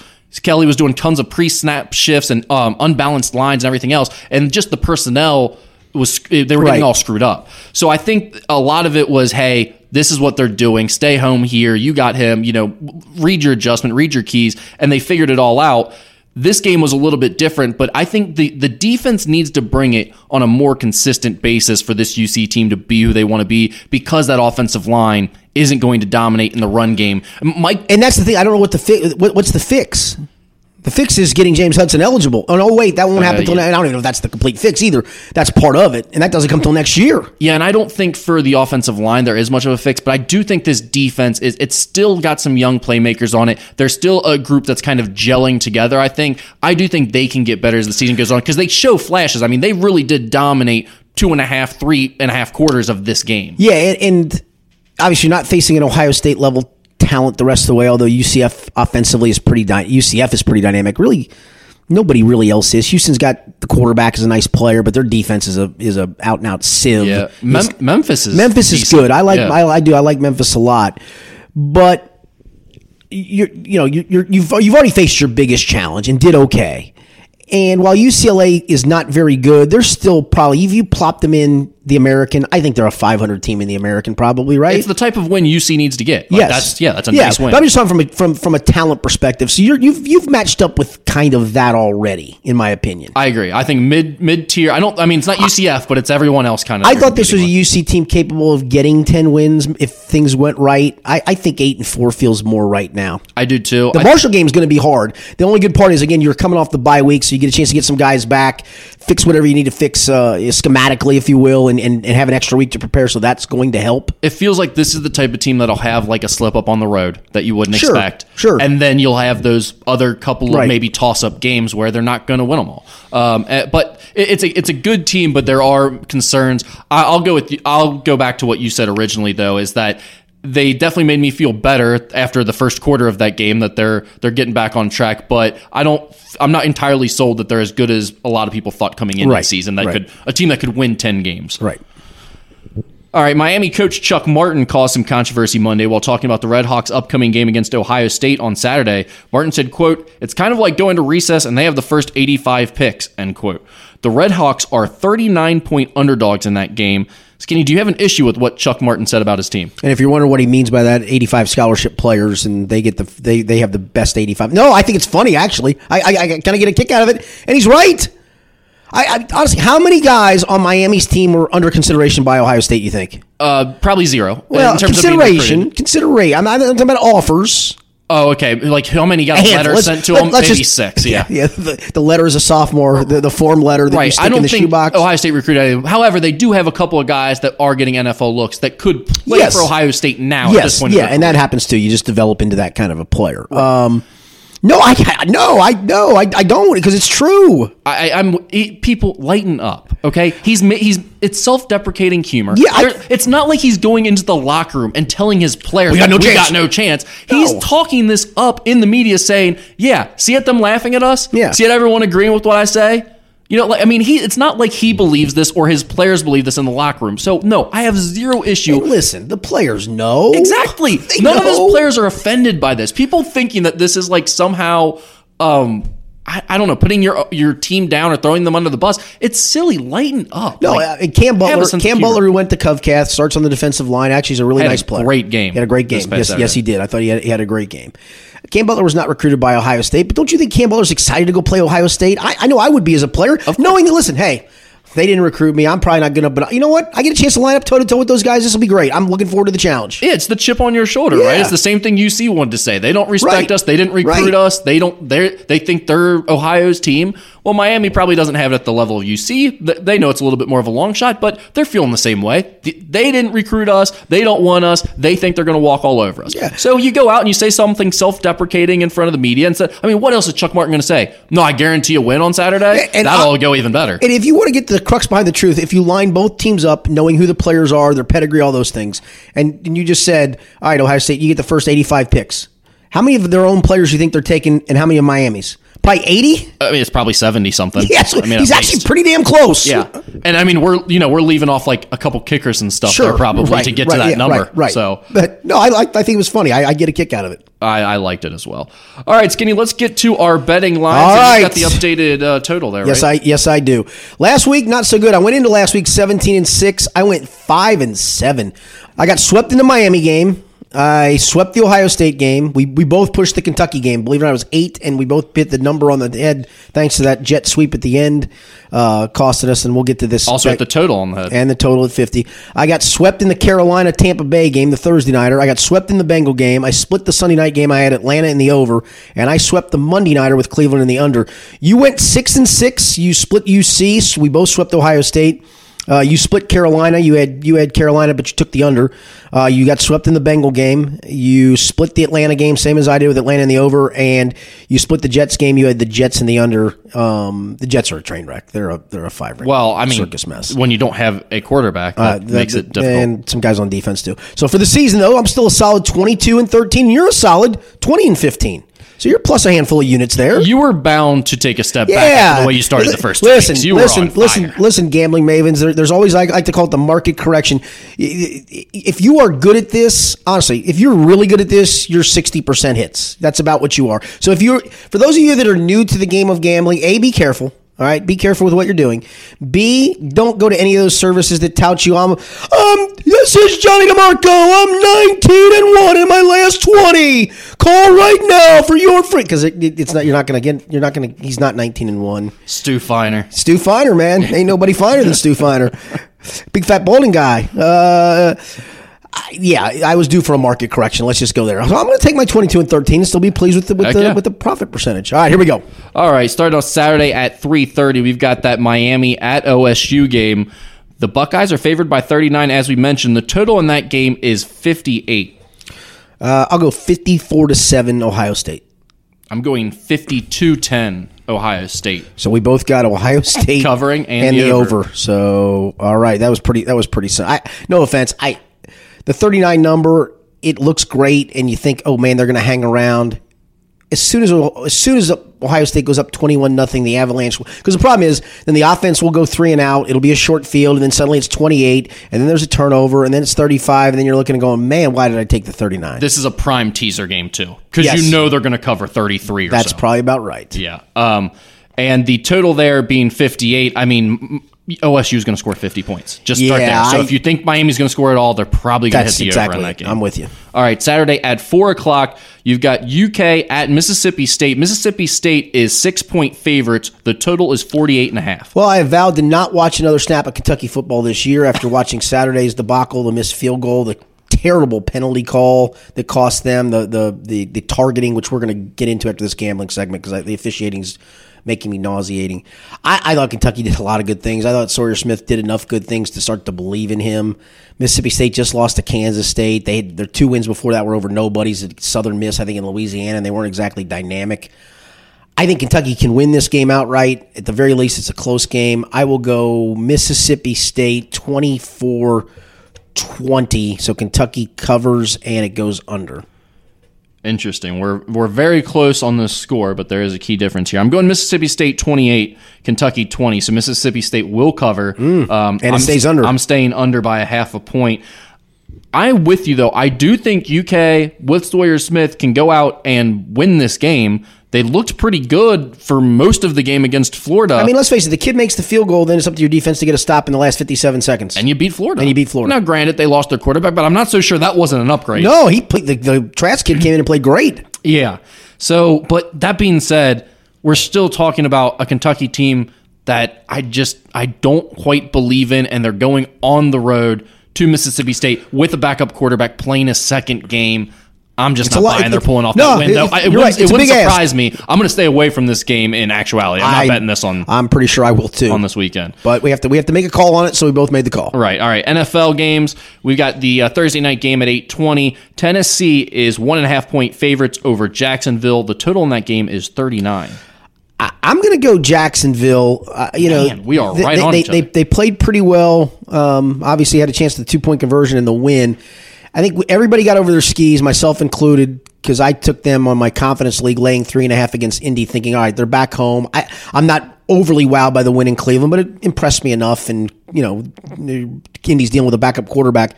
Kelly was doing tons of pre-snap shifts and um, unbalanced lines and everything else, and just the personnel was they were Right. getting all screwed up. So I think a lot of it was, hey, this is what they're doing. Stay home here. You got him. You know, read your adjustment, read your keys, and they figured it all out. This game was a little bit different, but I think the the defense needs to bring it on a more consistent basis for this UC team to be who they want to be because that offensive line isn't going to dominate in the run game. Mike And that's the thing. I don't know what the fi- what, what's the fix. The fix is getting James Hudson eligible. Oh no, wait, that won't uh, happen until yeah. I don't even know if that's the complete fix either. That's part of it, and that doesn't come till next year. Yeah, and I don't think for the offensive line there is much of a fix, but I do think this defense is it's still got some young playmakers on it. There's still a group that's kind of gelling together. I think I do think they can get better as the season goes on because they show flashes. I mean, they really did dominate two and a half, three and a half quarters of this game. Yeah, and, and obviously you're not facing an Ohio State level talent the rest of the way. Although UCF offensively is pretty dy- UCF is pretty dynamic. Really, nobody really else is. Houston's got the quarterback is a nice player, but their defense is a is a out and out sieve. Yeah, Mem- Memphis is Memphis is decent. good. I like Yeah. I, I do I like Memphis a lot, but you're you know you're, you've you've already faced your biggest challenge and did okay. And while UCLA is not very good, they're still probably if you plop them in the American, I think they're a 500 team in the American, probably right. It's the type of win UC needs to get. Like, yes, that's yeah, that's a yeah. nice win. But I'm just talking from a, from from a talent perspective. So you're, you've you've matched up with kind of that already, in my opinion. I agree. I think mid mid tier. I don't. I mean, it's not UCF, but it's everyone else kind of. I thought this was a UC team capable of getting 10 wins if things went right. I, I think 8 and 4 feels more right now. I do too. The I- Marshall game is going to be hard. The only good part is, again, you're coming off the bye week, so you get a chance to get some guys back, fix whatever you need to fix uh, schematically, if you will, and, and, and have an extra week to prepare, so that's going to help. It feels like this is the type of team that'll have like a slip up on the road that you wouldn't Sure, expect. sure. And then you'll have those other couple Right. of maybe toss up games where they're not going to win them all. Um, eh, but it's a it's a good team, but there are concerns. I, I'll go with you, I'll go back to what you said originally though, is that they definitely made me feel better after the first quarter of that game that they're they're getting back on track. But I don't. I'm not entirely sold that they're as good as a lot of people thought coming into Right, the season. That right. could a team that could win ten games. Right. All right, Miami coach Chuck Martin caused some controversy Monday while talking about the Red Hawks' upcoming game against Ohio State on Saturday. Martin said, quote, It's kind of like going to recess and they have the first 85 picks, end quote. The Red Hawks are 39 point underdogs in that game. Skinny, do you have an issue with what Chuck Martin said about his team? And if you're wondering what he means by that, 85 scholarship players, and they get the they they have the best 85. No, I think it's funny actually. I I, I kind of get a kick out of it, and he's right. I, I honestly, how many guys on Miami's team were under consideration by Ohio State? You think? Uh, probably zero. Well, in terms consideration, consideration. I'm not I'm talking about offers. Oh, okay. Like how many got a letter sent to let- him? let's Maybe just- six. Yeah. yeah. The, the letter is a sophomore. The, the form letter that you stick I don't in the think shoebox. Ohio State recruited. However, they do have a couple of guys that are getting NFL looks that could play Yes. for Ohio State now. at yes, this point, yeah, and that happens too. You just develop into that kind of a player. Um, no, I no, I no, I, I don't because it's true. I, I- I'm he, people lighten up. Okay, he's he's it's self-deprecating humor. Yeah, I- it's not like he's going into the locker room and telling his players We got no we chance." got no chance. He's No. talking this up in the media, saying, "Yeah, see at them laughing at us. Yeah. see at everyone agreeing with what I say." You know, like I mean, he it's not like he believes this or his players believe this in the locker room. So no, I have zero issue. Listen, the players know Exactly. They None of his players are offended by this. People thinking that this is like somehow, um, I, I don't know, putting your your team down or throwing them under the bus. It's silly. Lighten up. No, Like, uh, and Cam Butler. Cam. Butler, who went to Covcath, starts on the defensive line. Actually, he's a really Had a nice player. great game He had a great game. Yes, yes, he did. I thought he had, he had a great game. Cam Butler was not recruited by Ohio State, but don't you think Cam Butler's excited to go play Ohio State? I, I know I would be as a player, of knowing that. Listen, hey. They didn't recruit me. I'm probably not gonna, but you know what? I get a chance to line up toe to toe with those guys. This will be great. I'm looking forward to the challenge. Yeah, it's the chip on your shoulder, Yeah. right? It's the same thing UC wanted to say. They don't respect Right. us. They didn't recruit Right. us. They don't. They they think they're Ohio's team. Well, Miami probably doesn't have it at the level of UC. Th- They know it's a little bit more of a long shot, but they're feeling the same way. They didn't recruit us. They don't want us. They think they're going to walk all over us. Yeah. So you go out and you say something self-deprecating in front of the media and say, I mean, what else is Chuck Martin going to say? No, I guarantee a win on Saturday. And That'll I- go even better. And if you want to get the crux behind the truth, if you line both teams up, knowing who the players are, their pedigree, all those things, and, and you just said, all right, Ohio State, you get the first 85 picks. How many of their own players do you think they're taking, and how many of Miami's? Probably 80? I mean, it's probably seventy something. Yes, I mean, he's actually pretty damn close. Yeah, and I mean we're you know we're leaving off like a couple kickers and stuff Sure, there probably right, to get right, to that yeah, number. Right, right. So but no, I like. I think it was funny. I, I get a kick out of it. I, I liked it as well. All right, Skinny, let's get to our betting lines. All right. got the updated uh, total there. Yes? I yes I do. Last week not so good. I went into last week seventeen and six. I went five and seven. I got swept in the Miami game. I swept the Ohio State game. We we both pushed the Kentucky game. Believe it or not, I was eight, and we both hit the number on the head thanks to that jet sweep at the end. Uh, costed us, and we'll get to this. also at the total on the head. and the total at 50. I got swept in the Carolina Tampa Bay game, the Thursday nighter. I got swept in the Bengal game. I split the Sunday night game. I had Atlanta in the over, and I swept the Monday nighter with Cleveland in the under. You went six and six. You split UC. So we both swept Ohio State. Uh, you split Carolina. You had you had Carolina, but you took the under. Uh, you got swept in the Bengal game. You split the Atlanta game, same as I did with Atlanta in the over, and you split the Jets game. You had the Jets in the under. Um, the Jets are a train wreck. They're a they're a five. ring well, I mean, circus mess. when you don't have a quarterback, that Uh, that- makes it difficult. And some guys on defense too. So for the season though, I'm still a solid 22 and 13. You're a solid 20 and 15. So you're plus a handful of units there. you were bound to take a step back yeah, after the way you started the first Listen, listen, listen, listen, gambling mavens. There, there's always I like to call it the market correction. If you are good at this, honestly, if you're really good at this, you're 60% hits. That's about what you are. So if you're, for those of you that are new to the game of gambling, a be careful. All right, be careful with what you're doing. B, don't go to any of those services that tout you. I'm, um, this is Johnny DeMarco. I'm 19 and one in my last 20. Call right now for your free because it, it- it's not. You're not gonna get. You're not gonna. He's not 19 and one. Stu Feiner. Stu Feiner, man. Ain't nobody finer than Stu Feiner. Big fat bowling guy. Uh, yeah, I was due for a market correction. Let's just go there. So I'm going to take my 22 and 13 and still be pleased with the with Heck the, yeah. with the profit percentage. All right, here we go. All right, starting on Saturday at 3:30, we've got that Miami at OSU game. The Buckeyes are favored by 39, as we mentioned. The total in that game is 58. Uh, I'll go 54 to 7 Ohio State. I'm going 52 10 Ohio State. So we both got Ohio State Covering and the, the over. over. So all right, that was pretty. That was pretty. I no offense. I the 39 number. It looks great, and you think, oh man, they're going to hang around. As soon as as soon as Ohio State goes up 21 nothing, the Avalanche. Because the problem is, then the offense will go three and out. It'll be a short field, and then suddenly it's 28, and then there's a turnover, and then it's 35, and then you're looking and going, man, why did I take the 39? This is a prime teaser game, too, because Yes. you know they're going to cover 33 or That's so. probably about right. Yeah. Um, and the total there being 58, I mean, m- OSU is going to score 50 points. Just start there. So I- if you think Miami's going to score at all, they're probably going to hit the exactly. over in that game. I'm with you. All right, Saturday at 4 o'clock, you've got UK at Mississippi State. Mississippi State is six point favorites. The total is 48 and a half. Well, I have vowed to not watch another snap of Kentucky football this year after watching Saturday's debacle, the missed field goal, the terrible penalty call that cost them, the the the, the targeting, which we're going to get into after this gambling segment because the officiating's making me nauseating. I, I thought Kentucky did a lot of good things. I thought Sawyer Smith did enough good things to start to believe in him. Mississippi State just lost to Kansas State. They had, their two wins before that were over nobodies at Southern Miss, I think, in Louisiana, and they weren't exactly dynamic. I think Kentucky can win this game outright. At the very least, it's a close game. I will go Mississippi State 24 20. So Kentucky covers and it goes under. Interesting. We're we're very close on this score, but there is a key difference here. I'm going Mississippi State 28, Kentucky 20. So Mississippi State will cover. um, and it I'm- stays under. I'm staying under by a half a point. I'm with you though. I do think UK with Sawyer Smith can go out and win this game. They looked pretty good for most of the game against Florida. I mean, let's face it, the kid makes the field goal, then it's up to your defense to get a stop in the last 57 seconds. and you beat Florida. And you beat Florida. Now, granted, they lost their quarterback, but I'm not so sure that wasn't an upgrade. no, he played, the, the Trask kid came in and played great. Yeah. So, but that being said, we're still talking about a Kentucky team that I just I don't quite believe in, and they're going on the road to Mississippi State with a backup quarterback playing a second game. I'm just a not lot- buying they're pulling off no, that win. it- though. it- It wouldn't, right. it wouldn't surprise me. I'm going to stay away from this game in actuality. I'm I- not betting this on I'm pretty sure I will too. on this weekend. But we have to we have to make a call on it, so we both made the call. Right. All right. NFL games. We've got the uh, Thursday night game at eight twenty. Tennessee is one and a half point favorites over Jacksonville. The total in that game is thirty nine. I, I'm going to go Jacksonville. Uh, you know, we are right they, on they, they, they played pretty well. Um, obviously, had a chance to the two point conversion and the win. I think everybody got over their skis, myself included, because I took them on my confidence league, laying three and a half against Indy, thinking, all right, they're back home. I, I'm not overly wowed by the win in Cleveland, but it impressed me enough. And you know, Indy's dealing with a backup quarterback.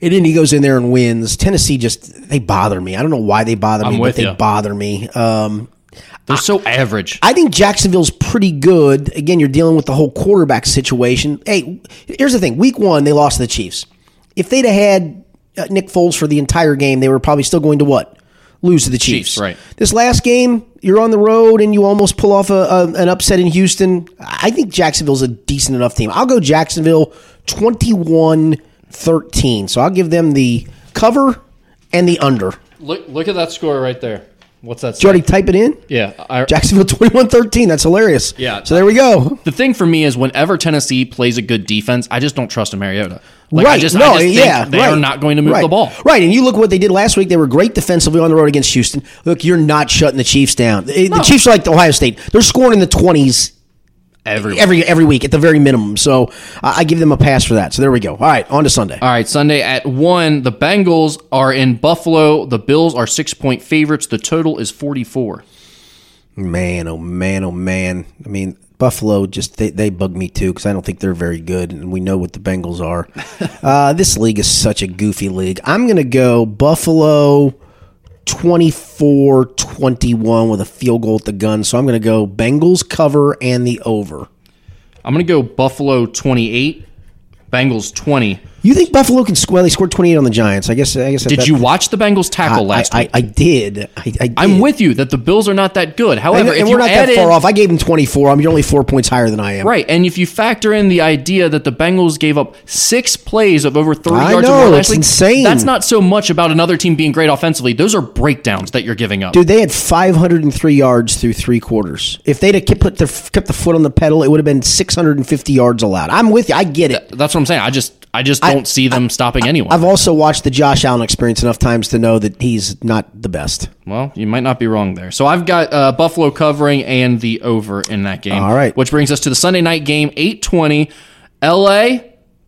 And Indy goes in there and wins. Tennessee just they bother me. I don't know why they bother me, with but they you. bother me. Um, They're so average. I think Jacksonville's pretty good. Again, you're dealing with the whole quarterback situation. Hey, here's the thing: Week one, they lost to the Chiefs. If they'd have had Uh, Nick Foles for the entire game, they were probably still going to what? Lose to the Chiefs. Chiefs, right. This last game, you're on the road and you almost pull off a, a, an upset in Houston. I think Jacksonville's a decent enough team. I'll go Jacksonville 21 13. So I'll give them the cover and the under. Look, look at that score right there. What's that? Did you already type it in? Yeah. I, Jacksonville 21 13. That's hilarious. Yeah. So there we go. the thing for me is whenever Tennessee plays a good defense, I just don't trust a Mariota. Like, right. I just, no, I just think yeah. they right. are not going to move right. the ball. Right. And you look what they did last week. They were great defensively on the road against Houston. Look, you're not shutting the Chiefs down. The the Chiefs are like Ohio State. They're scoring in the 20s Every, every every week at the very minimum. So I I give them a pass for that. So there we go. All right, on to Sunday. All right, Sunday at 1, the Bengals are in Buffalo. The Bills are six point favorites. The total is 44. Man, oh man, oh man. I mean, Buffalo just they, they bug me too because I don't think they're very good, and we know what the Bengals are. uh, this league is such a goofy league. I'm going to go Buffalo 24 21 with a field goal at the gun. So I'm going to go Bengals cover and the over. I'm going to go Buffalo 28, Bengals 20. You think Buffalo can score? They scored 28 on the Giants. I guess. I guess. Did that, you watch the Bengals tackle I, last I, week? I, I did. I. I'm with you that the Bills are not that good. However, and if we're not that far in, off. I gave them 24. I'm you're only four points higher than I am. Right, and if you factor in the idea that the Bengals gave up six plays of over 30 I yards know, or more last week, insane. that's not so much about another team being great offensively. Those are breakdowns that you're giving up. Dude, they had 503 yards through three quarters. If they'd have kept, put their, kept the foot on the pedal, it would have been 650 yards allowed. I'm with you. I get it. That's what I'm saying. I just I just don't see them stopping anyone. I've also watched the Josh Allen experience enough times to know that he's not the best. well, you might not be wrong there. So I've got uh, Buffalo covering and the over in that game. All right. Which brings us to the Sunday night game, 820. LA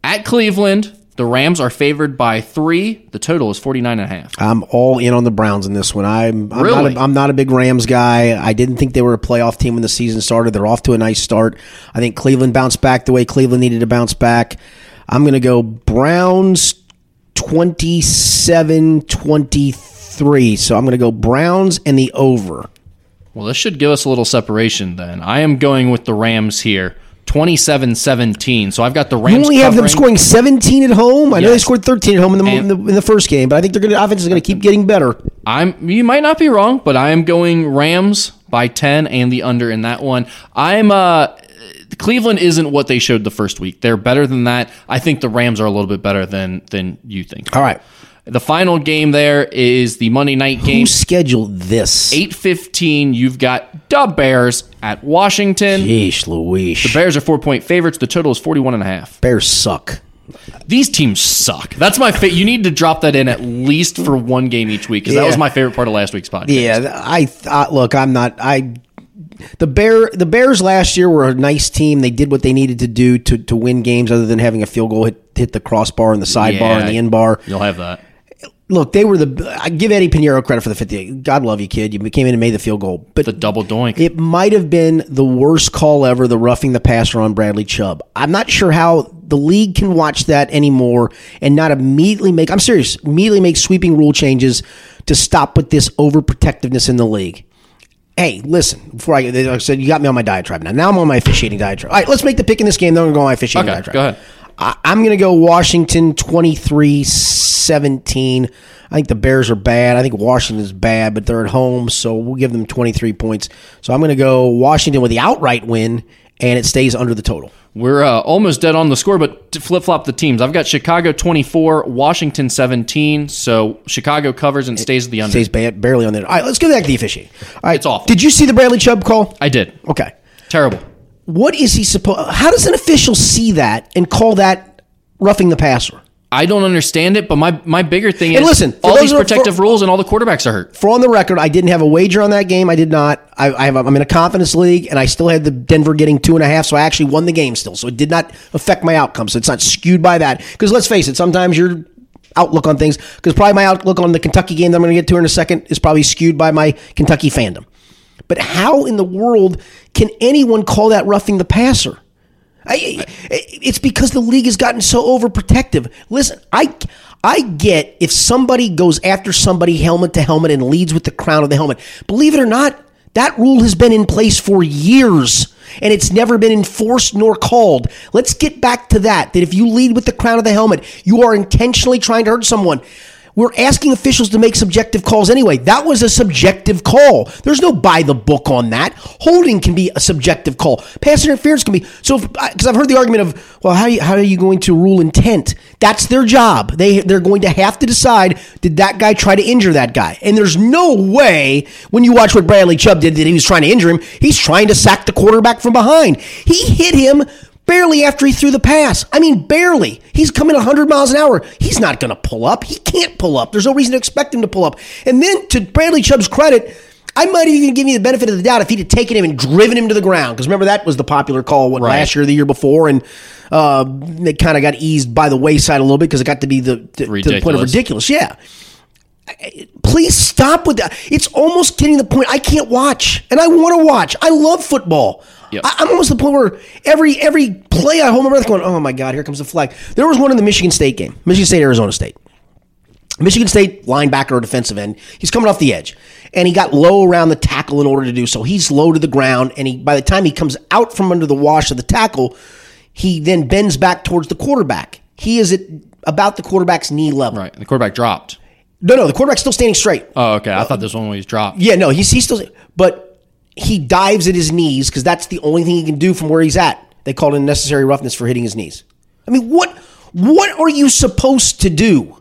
at Cleveland. The Rams are favored by three. The total is 49 and a half. I'm all in on the Browns in this one. I'm I'm, Really? not a, I'm not a big Rams guy. I didn't think they were a playoff team when the season started. They're off to a nice start. I think Cleveland bounced back the way Cleveland needed to bounce back. I'm going to go Browns 27 23. So I'm going to go Browns and the over. Well, this should give us a little separation then. I am going with the Rams here. 27-17. So I've got the Rams You only have them scoring 17 at home. I know they scored 13 at home in the, in the in the first game, but I think they're going to offense is going to keep getting better. I'm you might not be wrong, but I am going Rams by 10 and the under in that one. I'm uh Cleveland isn't what they showed the first week. They're better than that. I think the Rams are a little bit better than than you think. All right. The final game there is the Monday night game. Who scheduled this? 8:15, you've got the Bears at Washington. Yeesh, Louise. The Bears are 4-point favorites. The total is 41 and a half. Bears suck. These teams suck. That's my fa- you need to drop that in at least for one game each week cuz that was my favorite part of last week's podcast. Yeah, I thought. Look, I'm not. I the bear the Bears last year were a nice team. They did what they needed to do to to win games, other than having a field goal hit hit the crossbar and the sidebar Yeah. and the end bar. You'll have that. Look, they were the. I give Eddy Piñeiro credit for the 50. God love you, kid. You came in and made the field goal, but The double doink. it might have been the worst call ever, the roughing the passer on Bradley Chubb. I'm not sure how the league can watch that anymore and not immediately make, I'm serious, immediately make sweeping rule changes to stop with this overprotectiveness in the league. Hey, listen, before I, like I said, you got me on my diatribe now. Now I'm on my officiating diatribe. All right, let's make the pick in this game, then I'm going to go on my officiating Okay, diatribe. go ahead. I, I'm going to go Washington 23 17. I think the Bears are bad. I think Washington's bad, but they're at home, so we'll give them 23 points. So I'm going to go Washington with the outright win, and it stays under the total. We're uh, almost dead on the score, but flip flop the teams. I've got Chicago 24, Washington 17. So Chicago covers and stays at the under. Stays bad, barely on there. All right, let's go back to the officiating. All right, It's awful. Did you see the Bradley Chubb call? I did. Okay. Terrible. What is he supposed? How does an official see that and call that roughing the passer? I don't understand it, but my, my bigger thing And is listen, all these who are- protective rules and all the quarterbacks are hurt. For on the record, I didn't have a wager on that game. I did not. I, I have, I'm in a confidence league, and I still had the Denver getting two and a half, so I actually won the game still. So it did not affect my outcome. So it's not skewed by that. Because let's face it, sometimes your outlook on things, because probably my outlook on the Kentucky game that I'm going to get to in a second is probably skewed by my Kentucky fandom. But how in the world can anyone call that roughing the passer? I, it's because the league has gotten so overprotective. Listen, I I get if somebody goes after somebody helmet to helmet and leads with the crown of the helmet. Believe it or not, that rule has been in place for years and it's never been enforced nor called. Let's get back to that. That if you lead with the crown of the helmet, you are intentionally trying to hurt someone. We're asking officials to make subjective calls anyway. That was a subjective call. There's no by the book on that. Holding can be a subjective call. Pass interference can be. So, because I've heard the argument of, well, how, how are you going to rule intent? That's their job. They they're going to have to decide did that guy try to injure that guy? And there's no way when you watch what Bradley Chubb did that he was trying to injure him. He's trying to sack the quarterback from behind. He hit him barely after he threw the pass. I mean, barely. He's coming 100 miles an hour. He's not going to pull up. He can't pull up. There's no reason to expect him to pull up. And then, to Bradley Chubb's credit, I might even give you the benefit of the doubt if he'd have taken him and driven him to the ground. Because remember, that was the popular call what, Right. last year or the year before. And uh, it kind of got eased by the wayside a little bit because it got to be the, to, to the point of Ridiculous. ridiculous. Yeah. Please stop with that. It's almost getting to the point I can't watch, and I want to watch. I love football. Yep. I, I'm almost the point where every every play I hold my breath, going, "Oh my god, here comes the flag." There was one in the Michigan State game, Michigan State, Arizona State. Michigan State linebacker or defensive end. He's coming off the edge, and he got low around the tackle in order to do so. He's low to the ground, and he by the time he comes out from under the wash of the tackle, he then bends back towards the quarterback. He is at about the quarterback's knee level. Right. And the quarterback dropped. No, no, the quarterback's still standing straight. Oh, okay. I thought this one was dropped. Yeah, no, he's he's still, but he dives at his knees because that's the only thing he can do from where he's at. They called it unnecessary roughness for hitting his knees. I mean, what what are you supposed to do?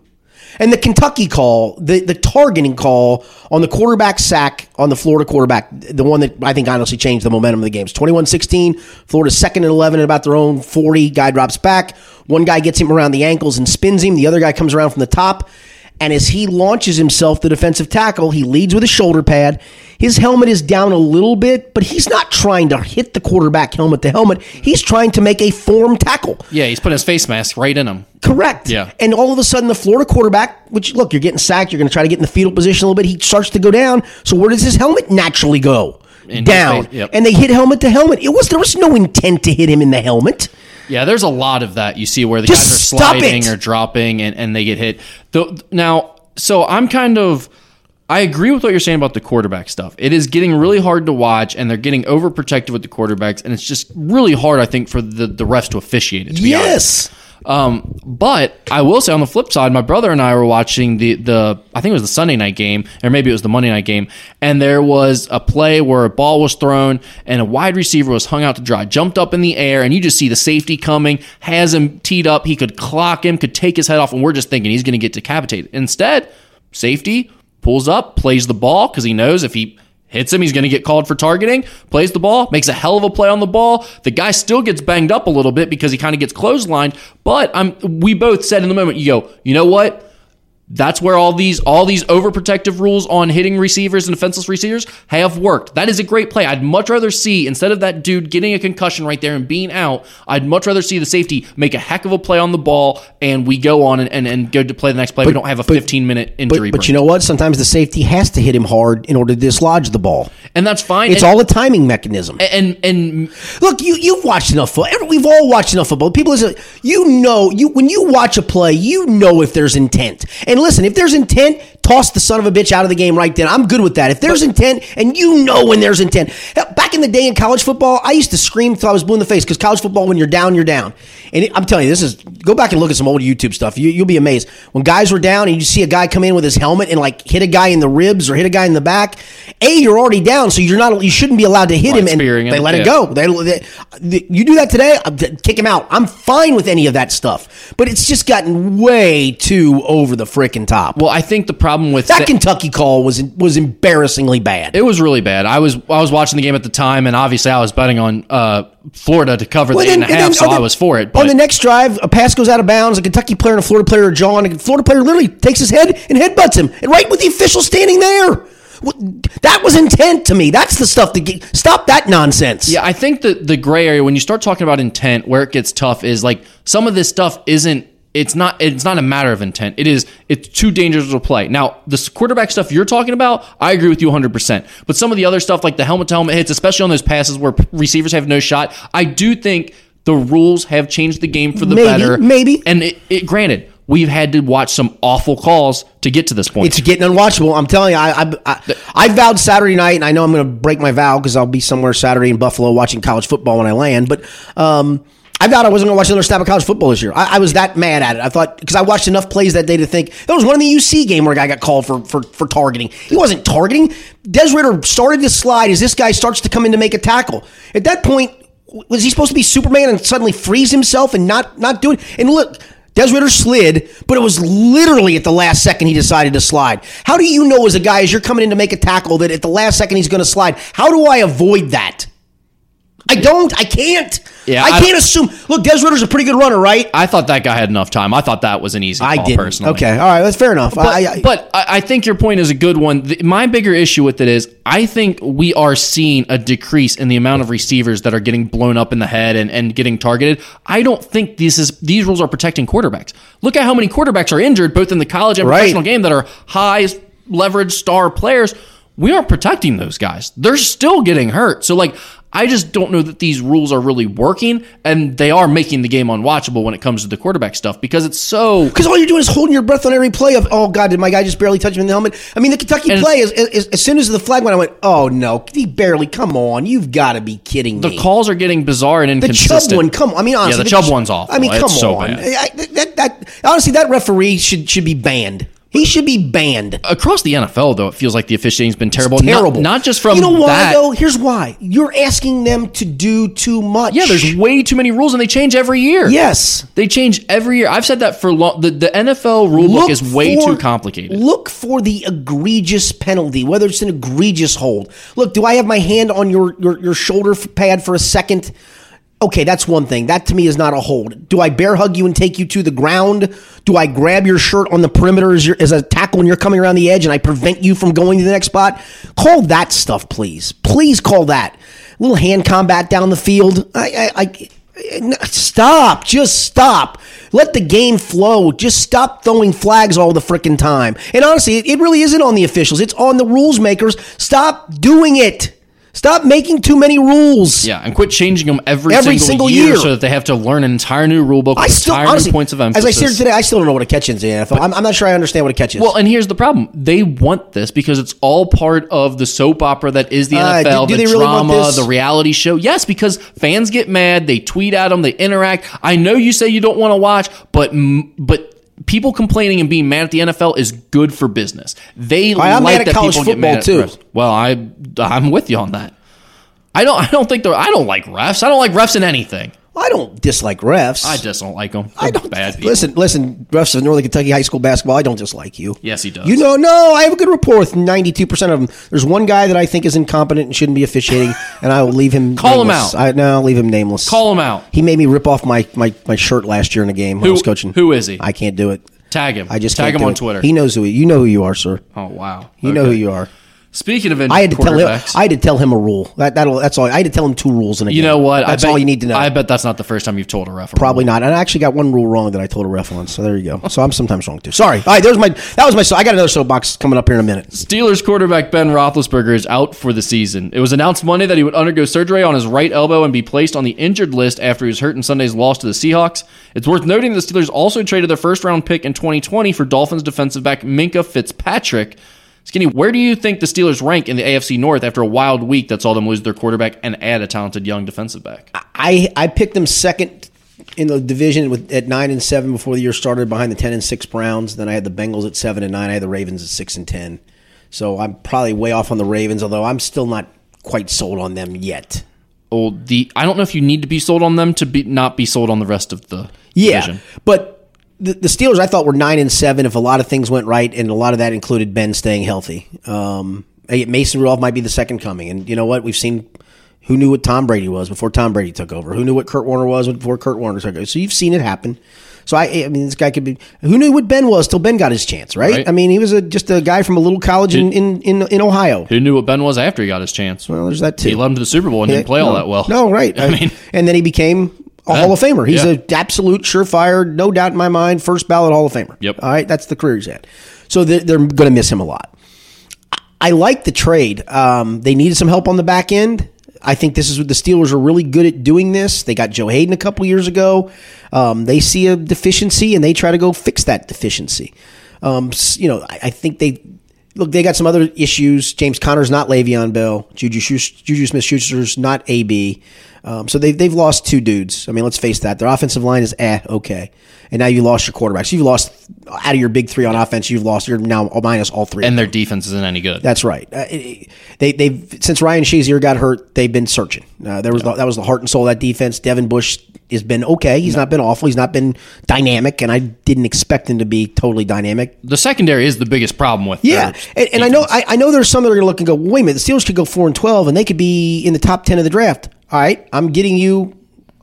And the Kentucky call, the the targeting call on the quarterback sack on the Florida quarterback, the one that I think honestly changed the momentum of the games. 21-16, Florida's second and 11 at about their own 40. Guy drops back. One guy gets him around the ankles and spins him. The other guy comes around from the top. And as he launches himself, the defensive tackle, he leads with a shoulder pad. His helmet is down a little bit, but he's not trying to hit the quarterback helmet to helmet. He's trying to make a form tackle. Yeah, he's putting his face mask right in him. Correct. Yeah. And all of a sudden, the Florida quarterback, which look, you're getting sacked, you're going to try to get in the fetal position a little bit. He starts to go down. So where does his helmet naturally go? In down. face, yep. And they hit helmet to helmet. It was there was no intent to hit him in the helmet. Yeah, there's a lot of that you see where the Just guys are sliding or dropping and, and they get hit. Though now, so I'm kind of I agree with what you're saying about the quarterback stuff. It is getting really hard to watch and they're getting overprotective with the quarterbacks and it's just really hard I think for the, the refs to officiate it. To be honest. Um, but I will say on the flip side, my brother and I were watching the the I think it was the Sunday night game, or maybe it was the Monday night game, and there was a play where a ball was thrown and a wide receiver was hung out to dry, jumped up in the air, and you just see the safety coming, has him teed up, he could clock him, could take his head off, and we're just thinking he's going to get decapitated. Instead, safety pulls up, plays the ball because he knows if he hits him, he's going to get called for targeting, plays the ball, makes a hell of a play on the ball. The guy still gets banged up a little bit because he kind of gets clotheslined, but I'm we both said in the moment, you go, you know what? That's where all these all these overprotective rules on hitting receivers and defenseless receivers have worked. That is a great play. I'd much rather see instead of that dude getting a concussion right there and being out, I'd much rather see the safety make a heck of a play on the ball and we go on and, and, and go to play the next play. we don't have a 15 minute injury. But, but you know what? Sometimes the safety has to hit him hard in order to dislodge the ball. and that's fine. It's and, all a timing mechanism. and and Look, you you've watched enough football. We've all watched enough football. People, listen, you know, you when you watch a play, you know if there's intent. And listen, if there's intent, toss the son of a bitch out of the game right then. I'm good with that. If there's intent, and you know when there's intent. Hell, Back in the day in college football, I used to scream till I was blue in the face because college football, when you're down, you're down. And it, I'm telling you, this is go back and look at some old YouTube stuff. You, you'll be amazed when guys were down and you see a guy come in with his helmet and like hit a guy in the ribs or hit a guy in the back. A, you're already down, so you're not. You shouldn't be allowed to hit him, and they him, let it go. They, they- you do that today, uh, kick him out. I'm fine with any of that stuff, but it's just gotten way too over the freaking top. well, I think the problem with that Kentucky call was was embarrassingly bad. It was really bad. I was I was watching the game at the time, and obviously I was betting on uh, Florida to cover Well, the eight then- and a and half, then so the- I was for it. on the next drive, a pass goes out of bounds. A Kentucky player and a Florida player are jawing. And a Florida player literally takes his head and headbutts him, and right with the official standing there. That was intent to me. That's the stuff that get, stop that nonsense. yeah, I think that the gray area when you start talking about intent, where it gets tough is like some of this stuff isn't. It's not. It's not a matter of intent. It is. It's too dangerous to play. Now, the quarterback stuff you're talking about, I agree with you 100. percent But some of the other stuff, like the helmet to helmet hits, especially on those passes where receivers have no shot, I do think the rules have changed the game for the Maybe, better. maybe. And it, it granted, we've had to watch some awful calls to get to this point. It's getting unwatchable. I'm telling you, I I, I, I vowed Saturday night, and I know I'm going to break my vow because I'll be somewhere Saturday in Buffalo watching college football when I land. But um, I vowed I wasn't going to watch another snap of college football this year. I, I was that mad at it. I thought because I watched enough plays that day to think there was one in the UC game where a guy got called for for, for targeting. He wasn't targeting. Des Ridder started to slide as this guy starts to come in to make a tackle. At that point, was he supposed to be Superman and suddenly freeze himself and not not do it? And look. Des Ridder slid, but it was literally at the last second he decided to slide. How do you know as a guy, as you're coming in to make a tackle, that at the last second he's going to slide? How do I avoid that? I don't. I can't. Yeah, I I- can't assume. Look, Des Ridder's a pretty good runner, right? I thought that guy had enough time. I thought that was an easy call I didn't. personally. Okay, all right, that's fair enough. But, I, I, but I I think your point is a good one. The- my bigger issue with it is I think we are seeing a decrease in the amount of receivers that are getting blown up in the head and, and getting targeted. I don't think this is these rules are protecting quarterbacks. Look at how many quarterbacks are injured both in the college and Right. professional game that are high leverage star players. We aren't protecting those guys. They're still getting hurt. So like I just don't know that these rules are really working, and they are making the game unwatchable when it comes to the quarterback stuff because it's so. Because all you're doing is holding your breath on every play of, oh God, did my guy just barely touch him in the helmet? I mean, the Kentucky play is, is as soon as the flag went, I went, oh no, he barely. Come on, you've got to be kidding me. The calls are getting bizarre and inconsistent. The. Chubb one, come on. I mean, honestly, yeah, the Chubb one's awful. I mean, come it's so on. bad. I, that, that, honestly, that referee should should be banned. He should be banned. Across the NFL, though, it feels like the officiating's been terrible. Terrible. Not, not just from you know why that. though. Here's why. You're asking them to do too much. Yeah, there's way too many rules, and they change every year. yes. They change every year. I've said that for long. The, the NFL rule book is way for- too complicated. Look for the egregious penalty, whether it's an egregious hold. Look, do I have my hand on your your, your shoulder pad for a second? Okay, that's one thing. That to me is not a hold. Do I bear hug you and take you to the ground? Do I grab your shirt on the perimeter as, as a tackle when you're coming around the edge and I prevent you from going to the next spot? Call that stuff, please. Please call that. A little hand combat down the field. I, I, I Stop. Just stop. Let the game flow. Just stop throwing flags all the freaking time. And honestly, it really isn't on the officials. It's on the rules makers. Stop doing it. Stop making too many rules. Yeah, and quit changing them every, Every single, single year, year. so that they have to learn an entire new rule book I with still, entire honestly, new points of as. I here today, I still don't know what a catch is in the NFL. I'm, I'm not sure I understand what a catch is. Well, and here's the problem: they want this because it's all part of the soap opera that is the Uh, do- NFL, do the they really want drama, the reality show. Yes, because fans get mad, they tweet at them, they interact. I know you say you don't want to watch, but but. People complaining and being mad at the NFL is good for business. They I'm like that college people get mad football, at too. refs. Well, I I'm with you on that. I don't I don't think they're I don't like refs. I don't like refs in anything. I don't dislike refs. I just don't like them. I don't bad people. listen. Listen, refs of Northern Kentucky high school basketball. I don't dislike you. Yes, he does. You know, no, I have a good rapport with ninety-two percent of them. There's one guy that I think is incompetent and shouldn't be officiating, and I will leave him. Call him out. I, no, I'll leave him nameless. Call him out. He made me rip off my, my, my shirt last year in a game when I was coaching. who is he? I can't do it. Tag him. I just tag him on it. Twitter. He knows who he, you know who you are, sir. oh wow. You know who you are. Speaking of injured I had to tell him. I had to tell him a rule. That that'll, that's all. I had to tell him two rules in a you game. know what? That's I bet, all you need to know. I bet that's not the first time you've told a ref. a Probably rule. not. And I actually got one rule wrong that I told a ref on. So there you go. So I'm sometimes wrong too. Sorry. All right. There's my. That was my. I got another soapbox coming up here in a minute. Steelers quarterback Ben Roethlisberger is out for the season. It was announced Monday that he would undergo surgery on his right elbow and be placed on the injured list after he was hurt in Sunday's loss to the Seahawks. It's worth noting the Steelers also traded their first round pick in 2020 for Dolphins defensive back Minkah Fitzpatrick. Skinny, where do you think the Steelers rank in the AFC North after a wild week that saw them lose their quarterback and add a talented young defensive back? I I picked them second in the division with at nine and seven before the year started, behind the ten and six Browns. Then I had the Bengals at seven and nine. I had the Ravens at six and ten. So I'm probably way off on the Ravens, although I'm still not quite sold on them yet. Oh, the I don't know if you need to be sold on them to be not be sold on the rest of the Yeah, division. but the, the Steelers I thought were nine and seven if a lot of things went right, and a lot of that included Ben staying healthy. Um, Mason Rudolph might be the second coming, and you know what? We've seen who knew what Tom Brady was before Tom Brady took over. Who knew what Kurt Warner was before Kurt Warner took over. So you've seen it happen. So I, I mean, this guy could be. Who knew what Ben was till Ben got his chance, right? Right. I mean, he was a, just a guy from a little college in, in, in, in Ohio. Who knew what Ben was after he got his chance? Well, there's that too. He led him to the Super Bowl and didn't play all that well. No, right. I mean, and then he became a. Hall of Famer. He's Yeah. an absolute surefire, no doubt in my mind, first ballot Hall of Famer. Yep. All right, that's the career he's had. So they're, they're going to miss him a lot. I like the trade. Um, they needed some help on the back end. I think this is what the Steelers are really good at doing this. They got Joe Haden a couple years ago. Um, they see a deficiency and they try to go fix that deficiency. Um, you know, I, I think they look. They got some other issues. James Conner's not Le'Veon Bell. Juju Juju Smith Schuster's not AB. Um, so they've they've lost two dudes. I mean, let's face that. Their offensive line is eh okay, and now you lost your quarterback. So you've lost out of your big three on offense. You've lost. You're now minus all three. and their defense isn't any good. That's right. Uh, it- they they've since Ryan Shazier got hurt, they've been searching. Uh, there was the, that was the heart and soul of that defense. Devin Bush has been okay. He's not been awful. He's not been dynamic, and I didn't expect him to be totally dynamic. the secondary is the biggest problem with. Yeah, and, and I know. I, I know there's some that are going to look and go, wait a minute, the Steelers could go four and twelve, and they could be in the top ten of the draft. All right, I'm getting you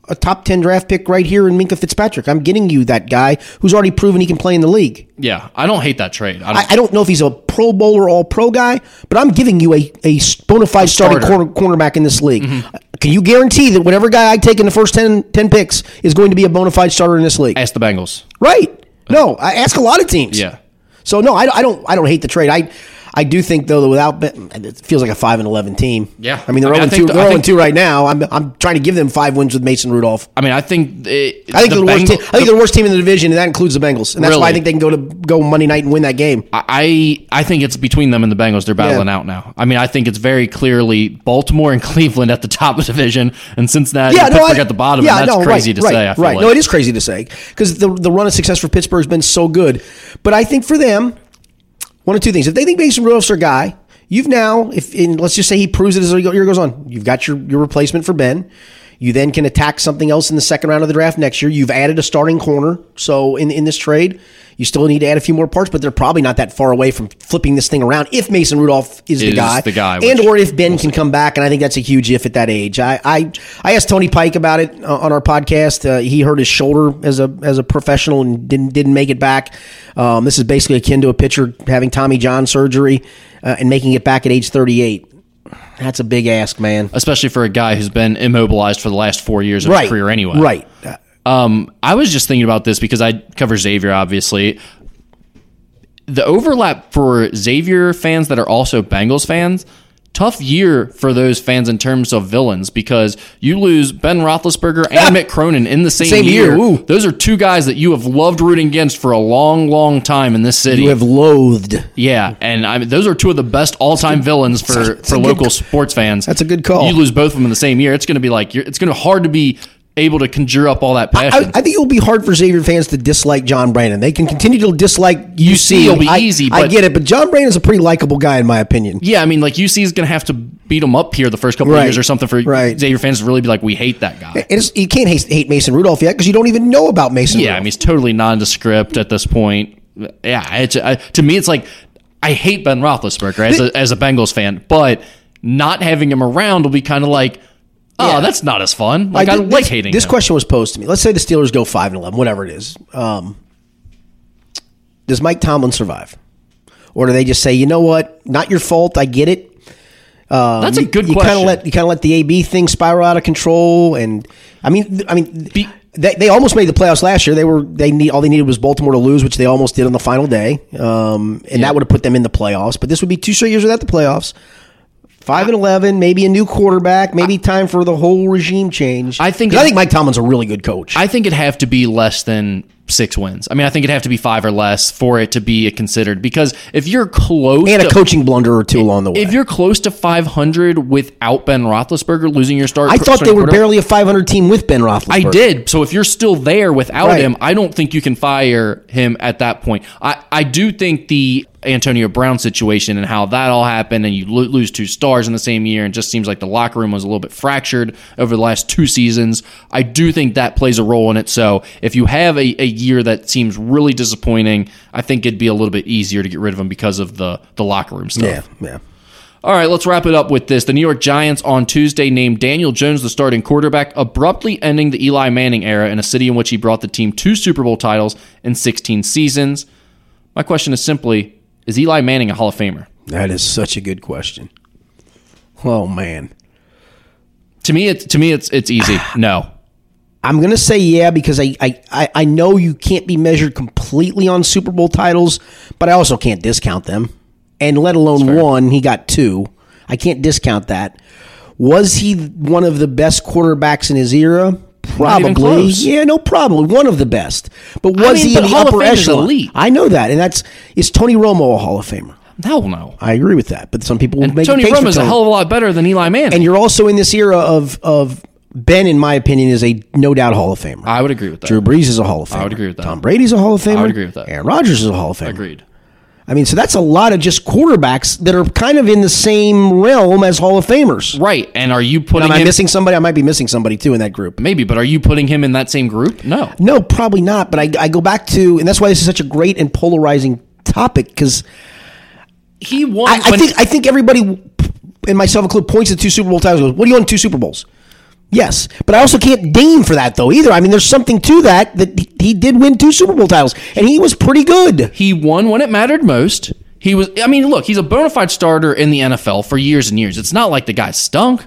a top ten draft pick right here in Minkah Fitzpatrick. I'm getting you that guy who's already proven he can play in the league. yeah, I don't hate that trade. I I, don't, I don't know if he's a Pro Bowler, or All Pro guy, but I'm giving you a, a bona fide starting corner, cornerback in this league. Mm-hmm. Can you guarantee that whatever guy I take in the first 10, 10 picks is going to be a bona fide starter in this league? ask the Bengals. Right? No, I ask a lot of teams. Yeah. So no, I, I don't. I don't hate the trade. I I do think though that without it feels like a five and eleven team. Yeah. I mean they're I mean, two. the- They're 0 think- 2 right now. I'm I'm trying to give them five wins with Mason Rudolph. I mean, I think it, I think the the, worst. Bengal- Team, I think they're the worst team in the division, and that includes the Bengals. And that's why I think they can go to go Monday night and win that game. I I think it's between them and the Bengals. They're battling Yeah. out now. I mean, I think it's very clearly Baltimore and Cleveland at the top of the division, and Cincinnati and Pittsburgh I- at the bottom. Yeah, and that's no, crazy right, to right, say. I feel right. like. No, it is crazy to say because the the run of success for Pittsburgh has been so good. But I think for them, one of two things: if they think Mason Rudolph's their guy, you've now, if in, let's just say he proves it as the year goes on, you've got your your replacement for Ben. You then can attack something else in the second round of the draft next year. You've added a starting corner, so in in this trade, you still need to add a few more parts, but they're probably not that far away from flipping this thing around if Mason Rudolph is, the guy, the guy, and or if Ben can come back, and I think that's a huge if at that age. I I, I asked Tony Pike about it uh, on our podcast. Uh, he hurt his shoulder as a as a professional and didn't didn't make it back. Um, this is basically akin to a pitcher having Tommy John surgery uh, and making it back at age 38. That's a big ask, man. especially for a guy who's been immobilized for the last four years of Right. his career anyway. Right. Um, I was just thinking about this because I cover Xavier, obviously. The overlap for Xavier fans that are also Bengals fans, tough year for those fans in terms of villains because you lose Ben Roethlisberger and Mick Cronin in the same, Same year, year. Those are two guys that you have loved rooting against for a long, long time in this city. You have loathed. Yeah, and I mean those are two of the best all-time villains for That's a for local c- sports fans. That's a good call. You lose both of them in the same year, it's going to be like you're, it's going to be hard to be able to conjure up all that passion. I think it will be hard for Xavier fans to dislike John Brannen. They can continue to dislike UC. Will be I- easy, I get it, but John Brannen's a pretty likable guy in my opinion. yeah, I mean like UC is going to have to beat him up here the first couple Right. of years or something for Right. Xavier fans to really be like we hate that guy. And you can't hate, hate Mason Rudolph yet because you don't even know about Mason. Yeah, I mean he's totally nondescript at this point. Yeah, it's, I, to me it's like I hate Ben Roethlisberger as a, as a Bengals fan, but not having him around will be kind of like. Oh, Yeah. that's not as fun. Like I, did- like this, hating. This him. question was posed to me. Let's say the Steelers go five and eleven, whatever it is. Um, does Mike Tomlin survive, or do they just say, you know what, not your fault, I get it. Um, That's a you- good you question. Kind of let you kind of let the AB thing spiral out of control, and I mean, I mean, Be- they, they almost made the playoffs last year. They were they need all they needed was Baltimore to lose, which they almost did on the final day, um, and that would have put them in the playoffs. But this would be two straight years without the playoffs. Five and eleven, maybe a new quarterback, maybe time for the whole regime change. I think I think Mike Tomlin's a really good coach. I think it'd have to be less than six wins. I mean, I think it'd have to be five or less for it to be considered. Because if you're close, and a to, coaching blunder or two along the way. if you're close to 500 without Ben Roethlisberger losing your start, I thought they were barely a 500 team with Ben Roethlisberger. I did. So if you're still there without Right. him, I don't think you can fire him at that point. I, I do think the Antonio Brown situation and how that all happened, and you lo- lose two stars in the same year, and just seems like the locker room was a little bit fractured over the last two seasons. I do think that plays a role in it. So if you have a, a year that seems really disappointing, I think it'd be a little bit easier to get rid of him because of the the locker room stuff. Yeah, yeah. All right, let's wrap it up with this. The New York Giants on Tuesday named Daniel Jones the starting quarterback, abruptly ending the Eli Manning era in a city in which he brought the team two Super Bowl titles in 16 seasons. My question is simply Is Eli Manning a Hall of Famer? That is such a good question. Oh man, To me, it's to me, it's it's easy. No, I'm gonna say yeah because I, I I I know you can't be measured completely on Super Bowl titles, but I also can't discount them. And let alone one, he got two. I can't discount that. Was he one of the best quarterbacks in his era? Probably. Yeah, no problem. One of the best. But was I mean, he in the Hall upper echelon? elite. I know that, and that's is Tony Romo a Hall of Famer? hell no. I agree with that, but some people will make Tony a case for Romo is a hell of a lot better than Eli Manning. And you're also in this era of of Ben, in my opinion, is a no doubt Hall of Famer. I would agree with that. Drew Brees is a Hall of Famer. I would agree with that. Tom Brady's a Hall of Famer. I would agree with that. Aaron Rodgers is a Hall of Famer. Agreed. I mean, so that's a lot of just quarterbacks that are kind of in the same realm as Hall of Famers. Right. And are you putting Am I him missing somebody? I might be missing somebody too in that group. maybe, but are you putting him in that same group? No. No, probably not. But I, I go back to, and that's why this is such a great and polarizing topic because He won I, I think I think everybody, and myself included, points at two Super Bowl titles. Goes, what do you want in two Super Bowls? Yes, but I also can't dame for that though either. I mean, there's something to that that he- he did win two Super Bowl titles, and he was pretty good. He won when it mattered most. He was, I mean, look, he's a bona fide starter in the NFL for years and years. It's not like the guy stunk.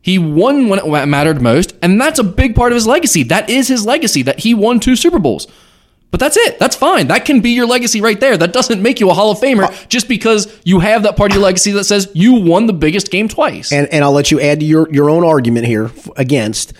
He won when it mattered most, and that's a big part of his legacy. That is his legacy, that he won two Super Bowls. But that's it. That's fine. That can be your legacy right there. That doesn't make you a Hall of Famer just because you have that part of your legacy that says you won the biggest game twice. And and I'll let you add your your own argument here against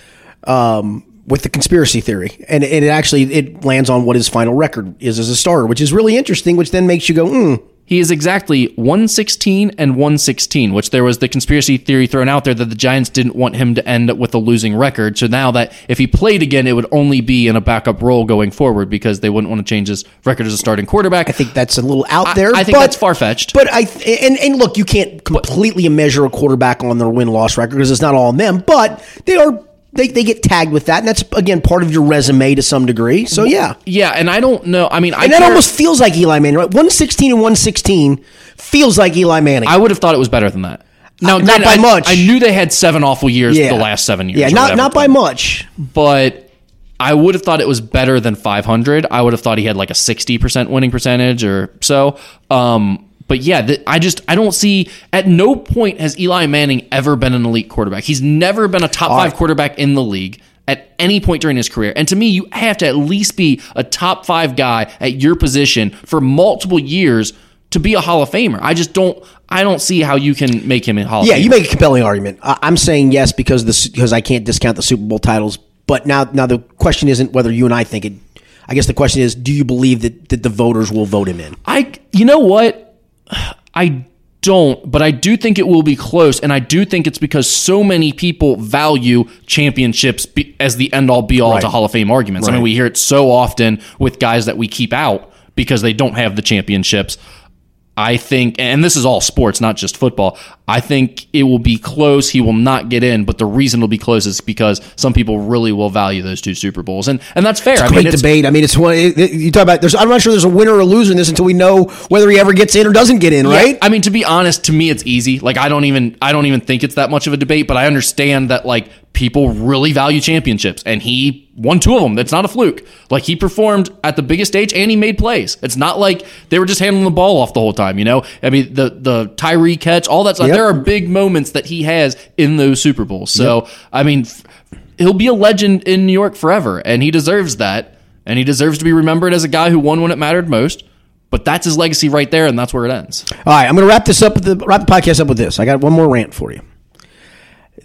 um, with the conspiracy theory, and, and it actually it lands on what his final record is as a starter, which is really interesting. Which then makes you go, hmm. He is exactly 116 and 116, which there was the conspiracy theory thrown out there that the Giants didn't want him to end up with a losing record. So now that if he played again, it would only be in a backup role going forward because they wouldn't want to change his record as a starting quarterback. I think that's a little out there. I think but- that's far-fetched. But I and and look, you can't completely measure a quarterback on their win loss record because it's not all on them. But they are they, they get tagged with that, and that's again part of your resume to some degree. So yeah, yeah, and I don't know. I mean, I and that care- almost feels like Eli Manning, right? One sixteen and one sixteen feels like Eli Manning. I would have thought it was better than that. Now, Uh, not by I, much. I knew they had seven awful years yeah, the last seven years. Yeah, not not by much. but I would have thought it was better than 500. I would have thought he had like a 60% winning percentage or so. Um, but yeah, th- I just I don't see at no point has Eli Manning ever been an elite quarterback. He's never been a top five right. quarterback in the league at any point during his career. And to me, you have to at least be a top five guy at your position for multiple years to be a Hall of Famer. I just don't I don't see how you can make him a Hall of Yeah, you make a compelling argument. I, I'm saying yes because this because I can't discount the Super Bowl titles. But now now the question isn't whether you and I think it. I guess the question is, do you believe that, that the voters will vote him in? I, you know what? I don't, but I do think it will be close, and I do think it's because so many people value championships be, as the end all be all to Hall of Fame arguments. I mean, we hear it so often with guys that we keep out because they don't have the championships. I think, and this is all sports, not just football. I think it will be close. He will not get in, but the reason it'll be close is because some people really will value those two Super Bowls, and and that's fair. I Great mean, it's, debate. I mean, it's one it- it- you talk about. There's, I'm not sure there's a winner or loser in this until we know whether he ever gets in or doesn't get in. Yeah, Right? I mean, to be honest, to me, it's easy. Like, I don't even, I don't even think it's that much of a debate. But I understand that like people really value championships, and he won two of them. That's not a fluke. Like he performed at the biggest stage, and he made plays. It's not like they were just handling the ball off the whole time. You know, I mean, the the Tyree catch, all that stuff. Yep. There are big moments that he has in those Super Bowls. So, I mean, he'll be a legend in New York forever, and he deserves that. And he deserves to be remembered as a guy who won when it mattered most. But that's his legacy right there, and that's where it ends. All right, I'm going to wrap this up with the wrap the podcast up with this. I got one more rant for you.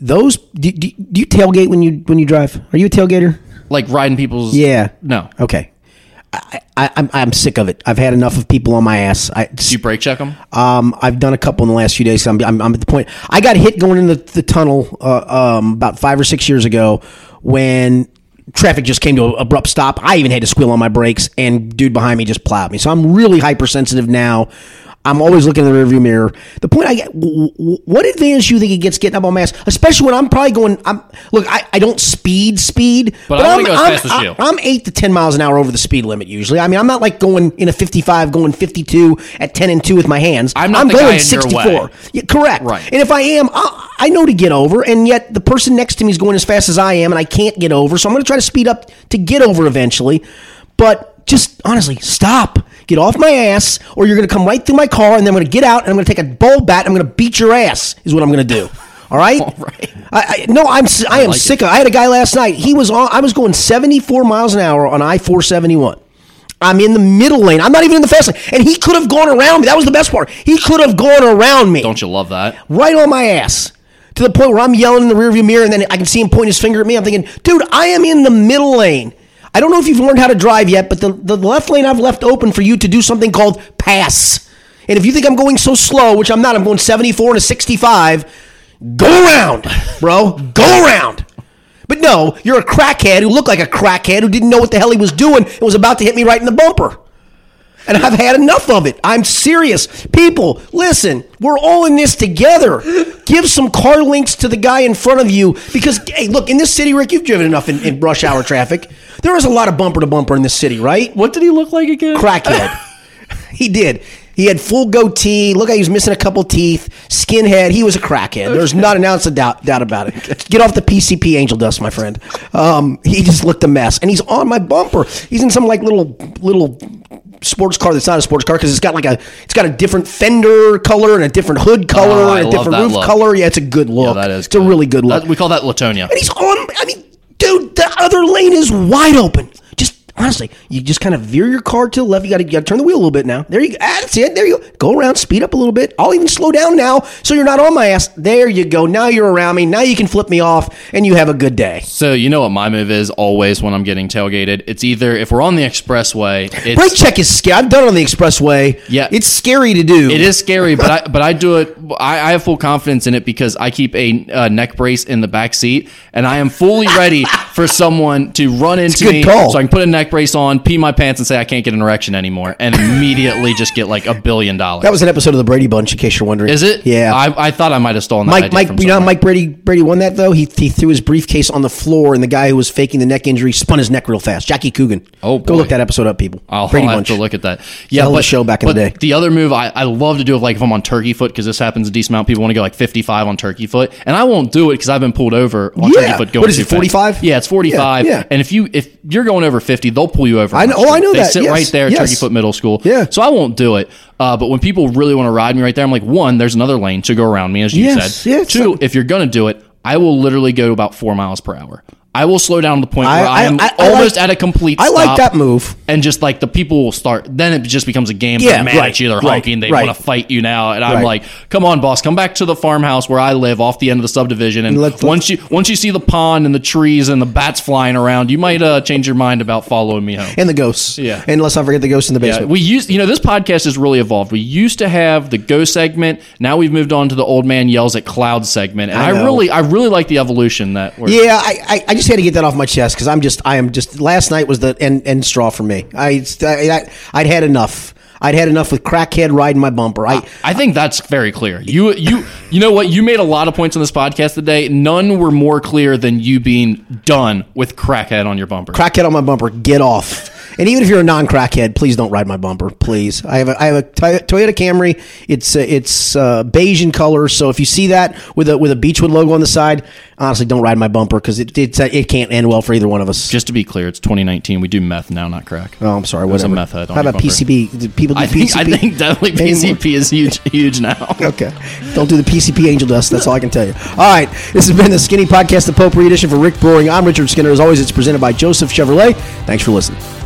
Those do, do, do you tailgate when you when you drive? Are you a tailgater? Like riding people's. Yeah. No. Okay. I, I, I'm I'm sick of it. I've had enough of people on my ass. I, Do you brake check them? Um, I've done a couple in the last few days. I'm, I'm, I'm at the point. I got hit going in the, the tunnel uh, um, about five or six years ago when traffic just came to an abrupt stop. I even had to squeal on my brakes, and dude behind me just plowed me. So I'm really hypersensitive now. I'm always looking in the rearview mirror. The point I get, w- w- what advantage do you think it gets getting up on my ass? Especially when I'm probably going. I'm look. I, I don't speed speed, But I I'm, wanna go as I'm, fast as you. I'm eight to ten miles an hour over the speed limit usually. I mean, I'm not like going in a 55, going 52 at 10 and two with my hands. I'm not the going guy in your 64. Yeah, correct. Right. And if I am, I, I know to get over, and yet the person next to me is going as fast as I am, and I can't get over. So I'm going to try to speed up to get over eventually. But just honestly, stop. Get off my ass, or you're going to come right through my car, and then I'm going to get out, and I'm going to take a bowl bat, and I'm going to beat your ass. Is what I'm going to do. All right. All right. I, I no, I'm I am like it. sick of. I had a guy last night. He was on. I was going 74 miles an hour on I 471. I'm in the middle lane. I'm not even in the fast lane, and he could have gone around me. That was the best part. He could have gone around me Don't you love that? right on my ass to the point where I'm yelling in the rearview mirror, and then I can see him point his finger at me. I'm thinking, dude, I am in the middle lane. I don't know if you've learned how to drive yet, but the, the left lane I've left open for you to do something called pass. And if you think I'm going so slow, which I'm not, I'm going 74 and a 65, go around, bro. Go around. But no, you're a crackhead who looked like a crackhead who didn't know what the hell he was doing and was about to hit me right in the bumper. And I've had enough of it. I'm serious. People, listen, we're all in this together. Give some car links to the guy in front of you because, hey, look, in this city, Rick, you've driven enough in, in rush hour traffic. There is a lot of bumper to bumper in this city, right? What did he look like again? Crackhead. he did. He had full goatee. Look, like he was missing a couple teeth. Skinhead. He was a crackhead. There's not an ounce of doubt, doubt about it. Get off the PCP angel dust, my friend. Um, he just looked a mess, and he's on my bumper. He's in some like little little sports car that's not a sports car because it's got like a it's got a different fender color and a different hood color Oh, and a different roof look. color. Yeah, it's a good look. that is. It's a really good look. That- we call that Latonia. and he's on. I mean, dude, the other lane is wide open. Just honestly, you just kind of veer your car to the left. You got to turn the wheel a little bit now. There you go. Ah, that's it. There you go. Go around, speed up a little bit. I'll even slow down now, so you're not on my ass. There you go. Now you're around me. Now you can flip me off, and you have a good day. So you know what my move is always when I'm getting tailgated. It's either if we're on the expressway, it's, Brake check is scary. I've done it on the expressway. Yeah. it's scary to do. It is scary, but I but I do it. I, I have full confidence in it because I keep a uh, neck brace in the back seat, and I am fully ready for someone to run into me, call. so I can put a neck brace on, pee my pants, and say I can't get an erection anymore, and immediately just get like a billion dollars. That was an episode of the Brady Bunch, in case you're wondering. is it? Yeah. I, I thought I might have stolen that Mike, idea Mike, from you know. Mike Brady Brady won that though. He he threw his briefcase on the floor, and the guy who was faking the neck injury spun his neck real fast. Jackie Coogan. Oh, go boy. look that episode up, people. I'll, Brady I'll have to look at that. Yeah, but show back in the day. The other move I, I love to do, if like if I'm on turkey foot, because this happens a decent amount. People want to go like 55 on turkey foot, and I won't do it because I've been pulled over on Yeah. turkey foot. Going What is it, too fast. 45? Yeah, it's 45. Yeah, yeah. And if you if you're going over 50, they'll pull you over. I know- oh, I know they that. sit Yes, right there, at yes. Turkey Foot Middle School. Yeah. So I won't do it. Uh, but when people really want to ride me right there, I'm like, one, there's another lane to go around me, as you Yes, said. yes. Two, if you're gonna do it, I will literally go about four miles per hour. I will slow down to the point I- where I, I- am I- almost like- at a complete. I like that move. and just like the people will start then it just becomes a game Yeah, they're mad right, at you they're right, honking they right. want to fight you now and i'm like come on boss come back to the farmhouse where i live off the end of the subdivision and Let's- once you once you see the pond and the trees and the bats flying around you might uh, change your mind about following me home And the ghosts. Yeah. And let's not forget the ghosts in the yeah, basement. we used, you know, this podcast has really evolved. We used to have the ghost segment. Now we've moved on to the old man yells at cloud segment, and I I, really, I really like the evolution that we're. Yeah, I, I, I just had to get that off my chest because I'm just I am just last night was the end, end straw for me. I, I I'd had enough. I'd had enough with crackhead riding my bumper. I I think that's very clear. You you you know what? You made a lot of points on this podcast today. None were more clear than you being done with crackhead on your bumper. crackhead on my bumper. Get off. And even if you're a non-crackhead, please don't ride my bumper, please. I have a I have a Toyota Camry. It's uh, it's uh, beige in color, so if you see that with a with a Beechwood logo on the side, honestly, don't ride my bumper because it it's, uh, it can't end well for either one of us. Just to be clear, it's 2019. We do meth now, not crack. oh, I'm sorry. There's a meth head How about. PCB? Do people do I think PCP? I think definitely? PCP is huge huge now. Okay. Don't do the PCP angel dust. That's all I can tell you. All right. This has been the Skinny Podcast, the Potpourri edition for Rick Broering. I'm Richard Skinner. As always, it's presented by Joseph Chevrolet. Thanks for listening.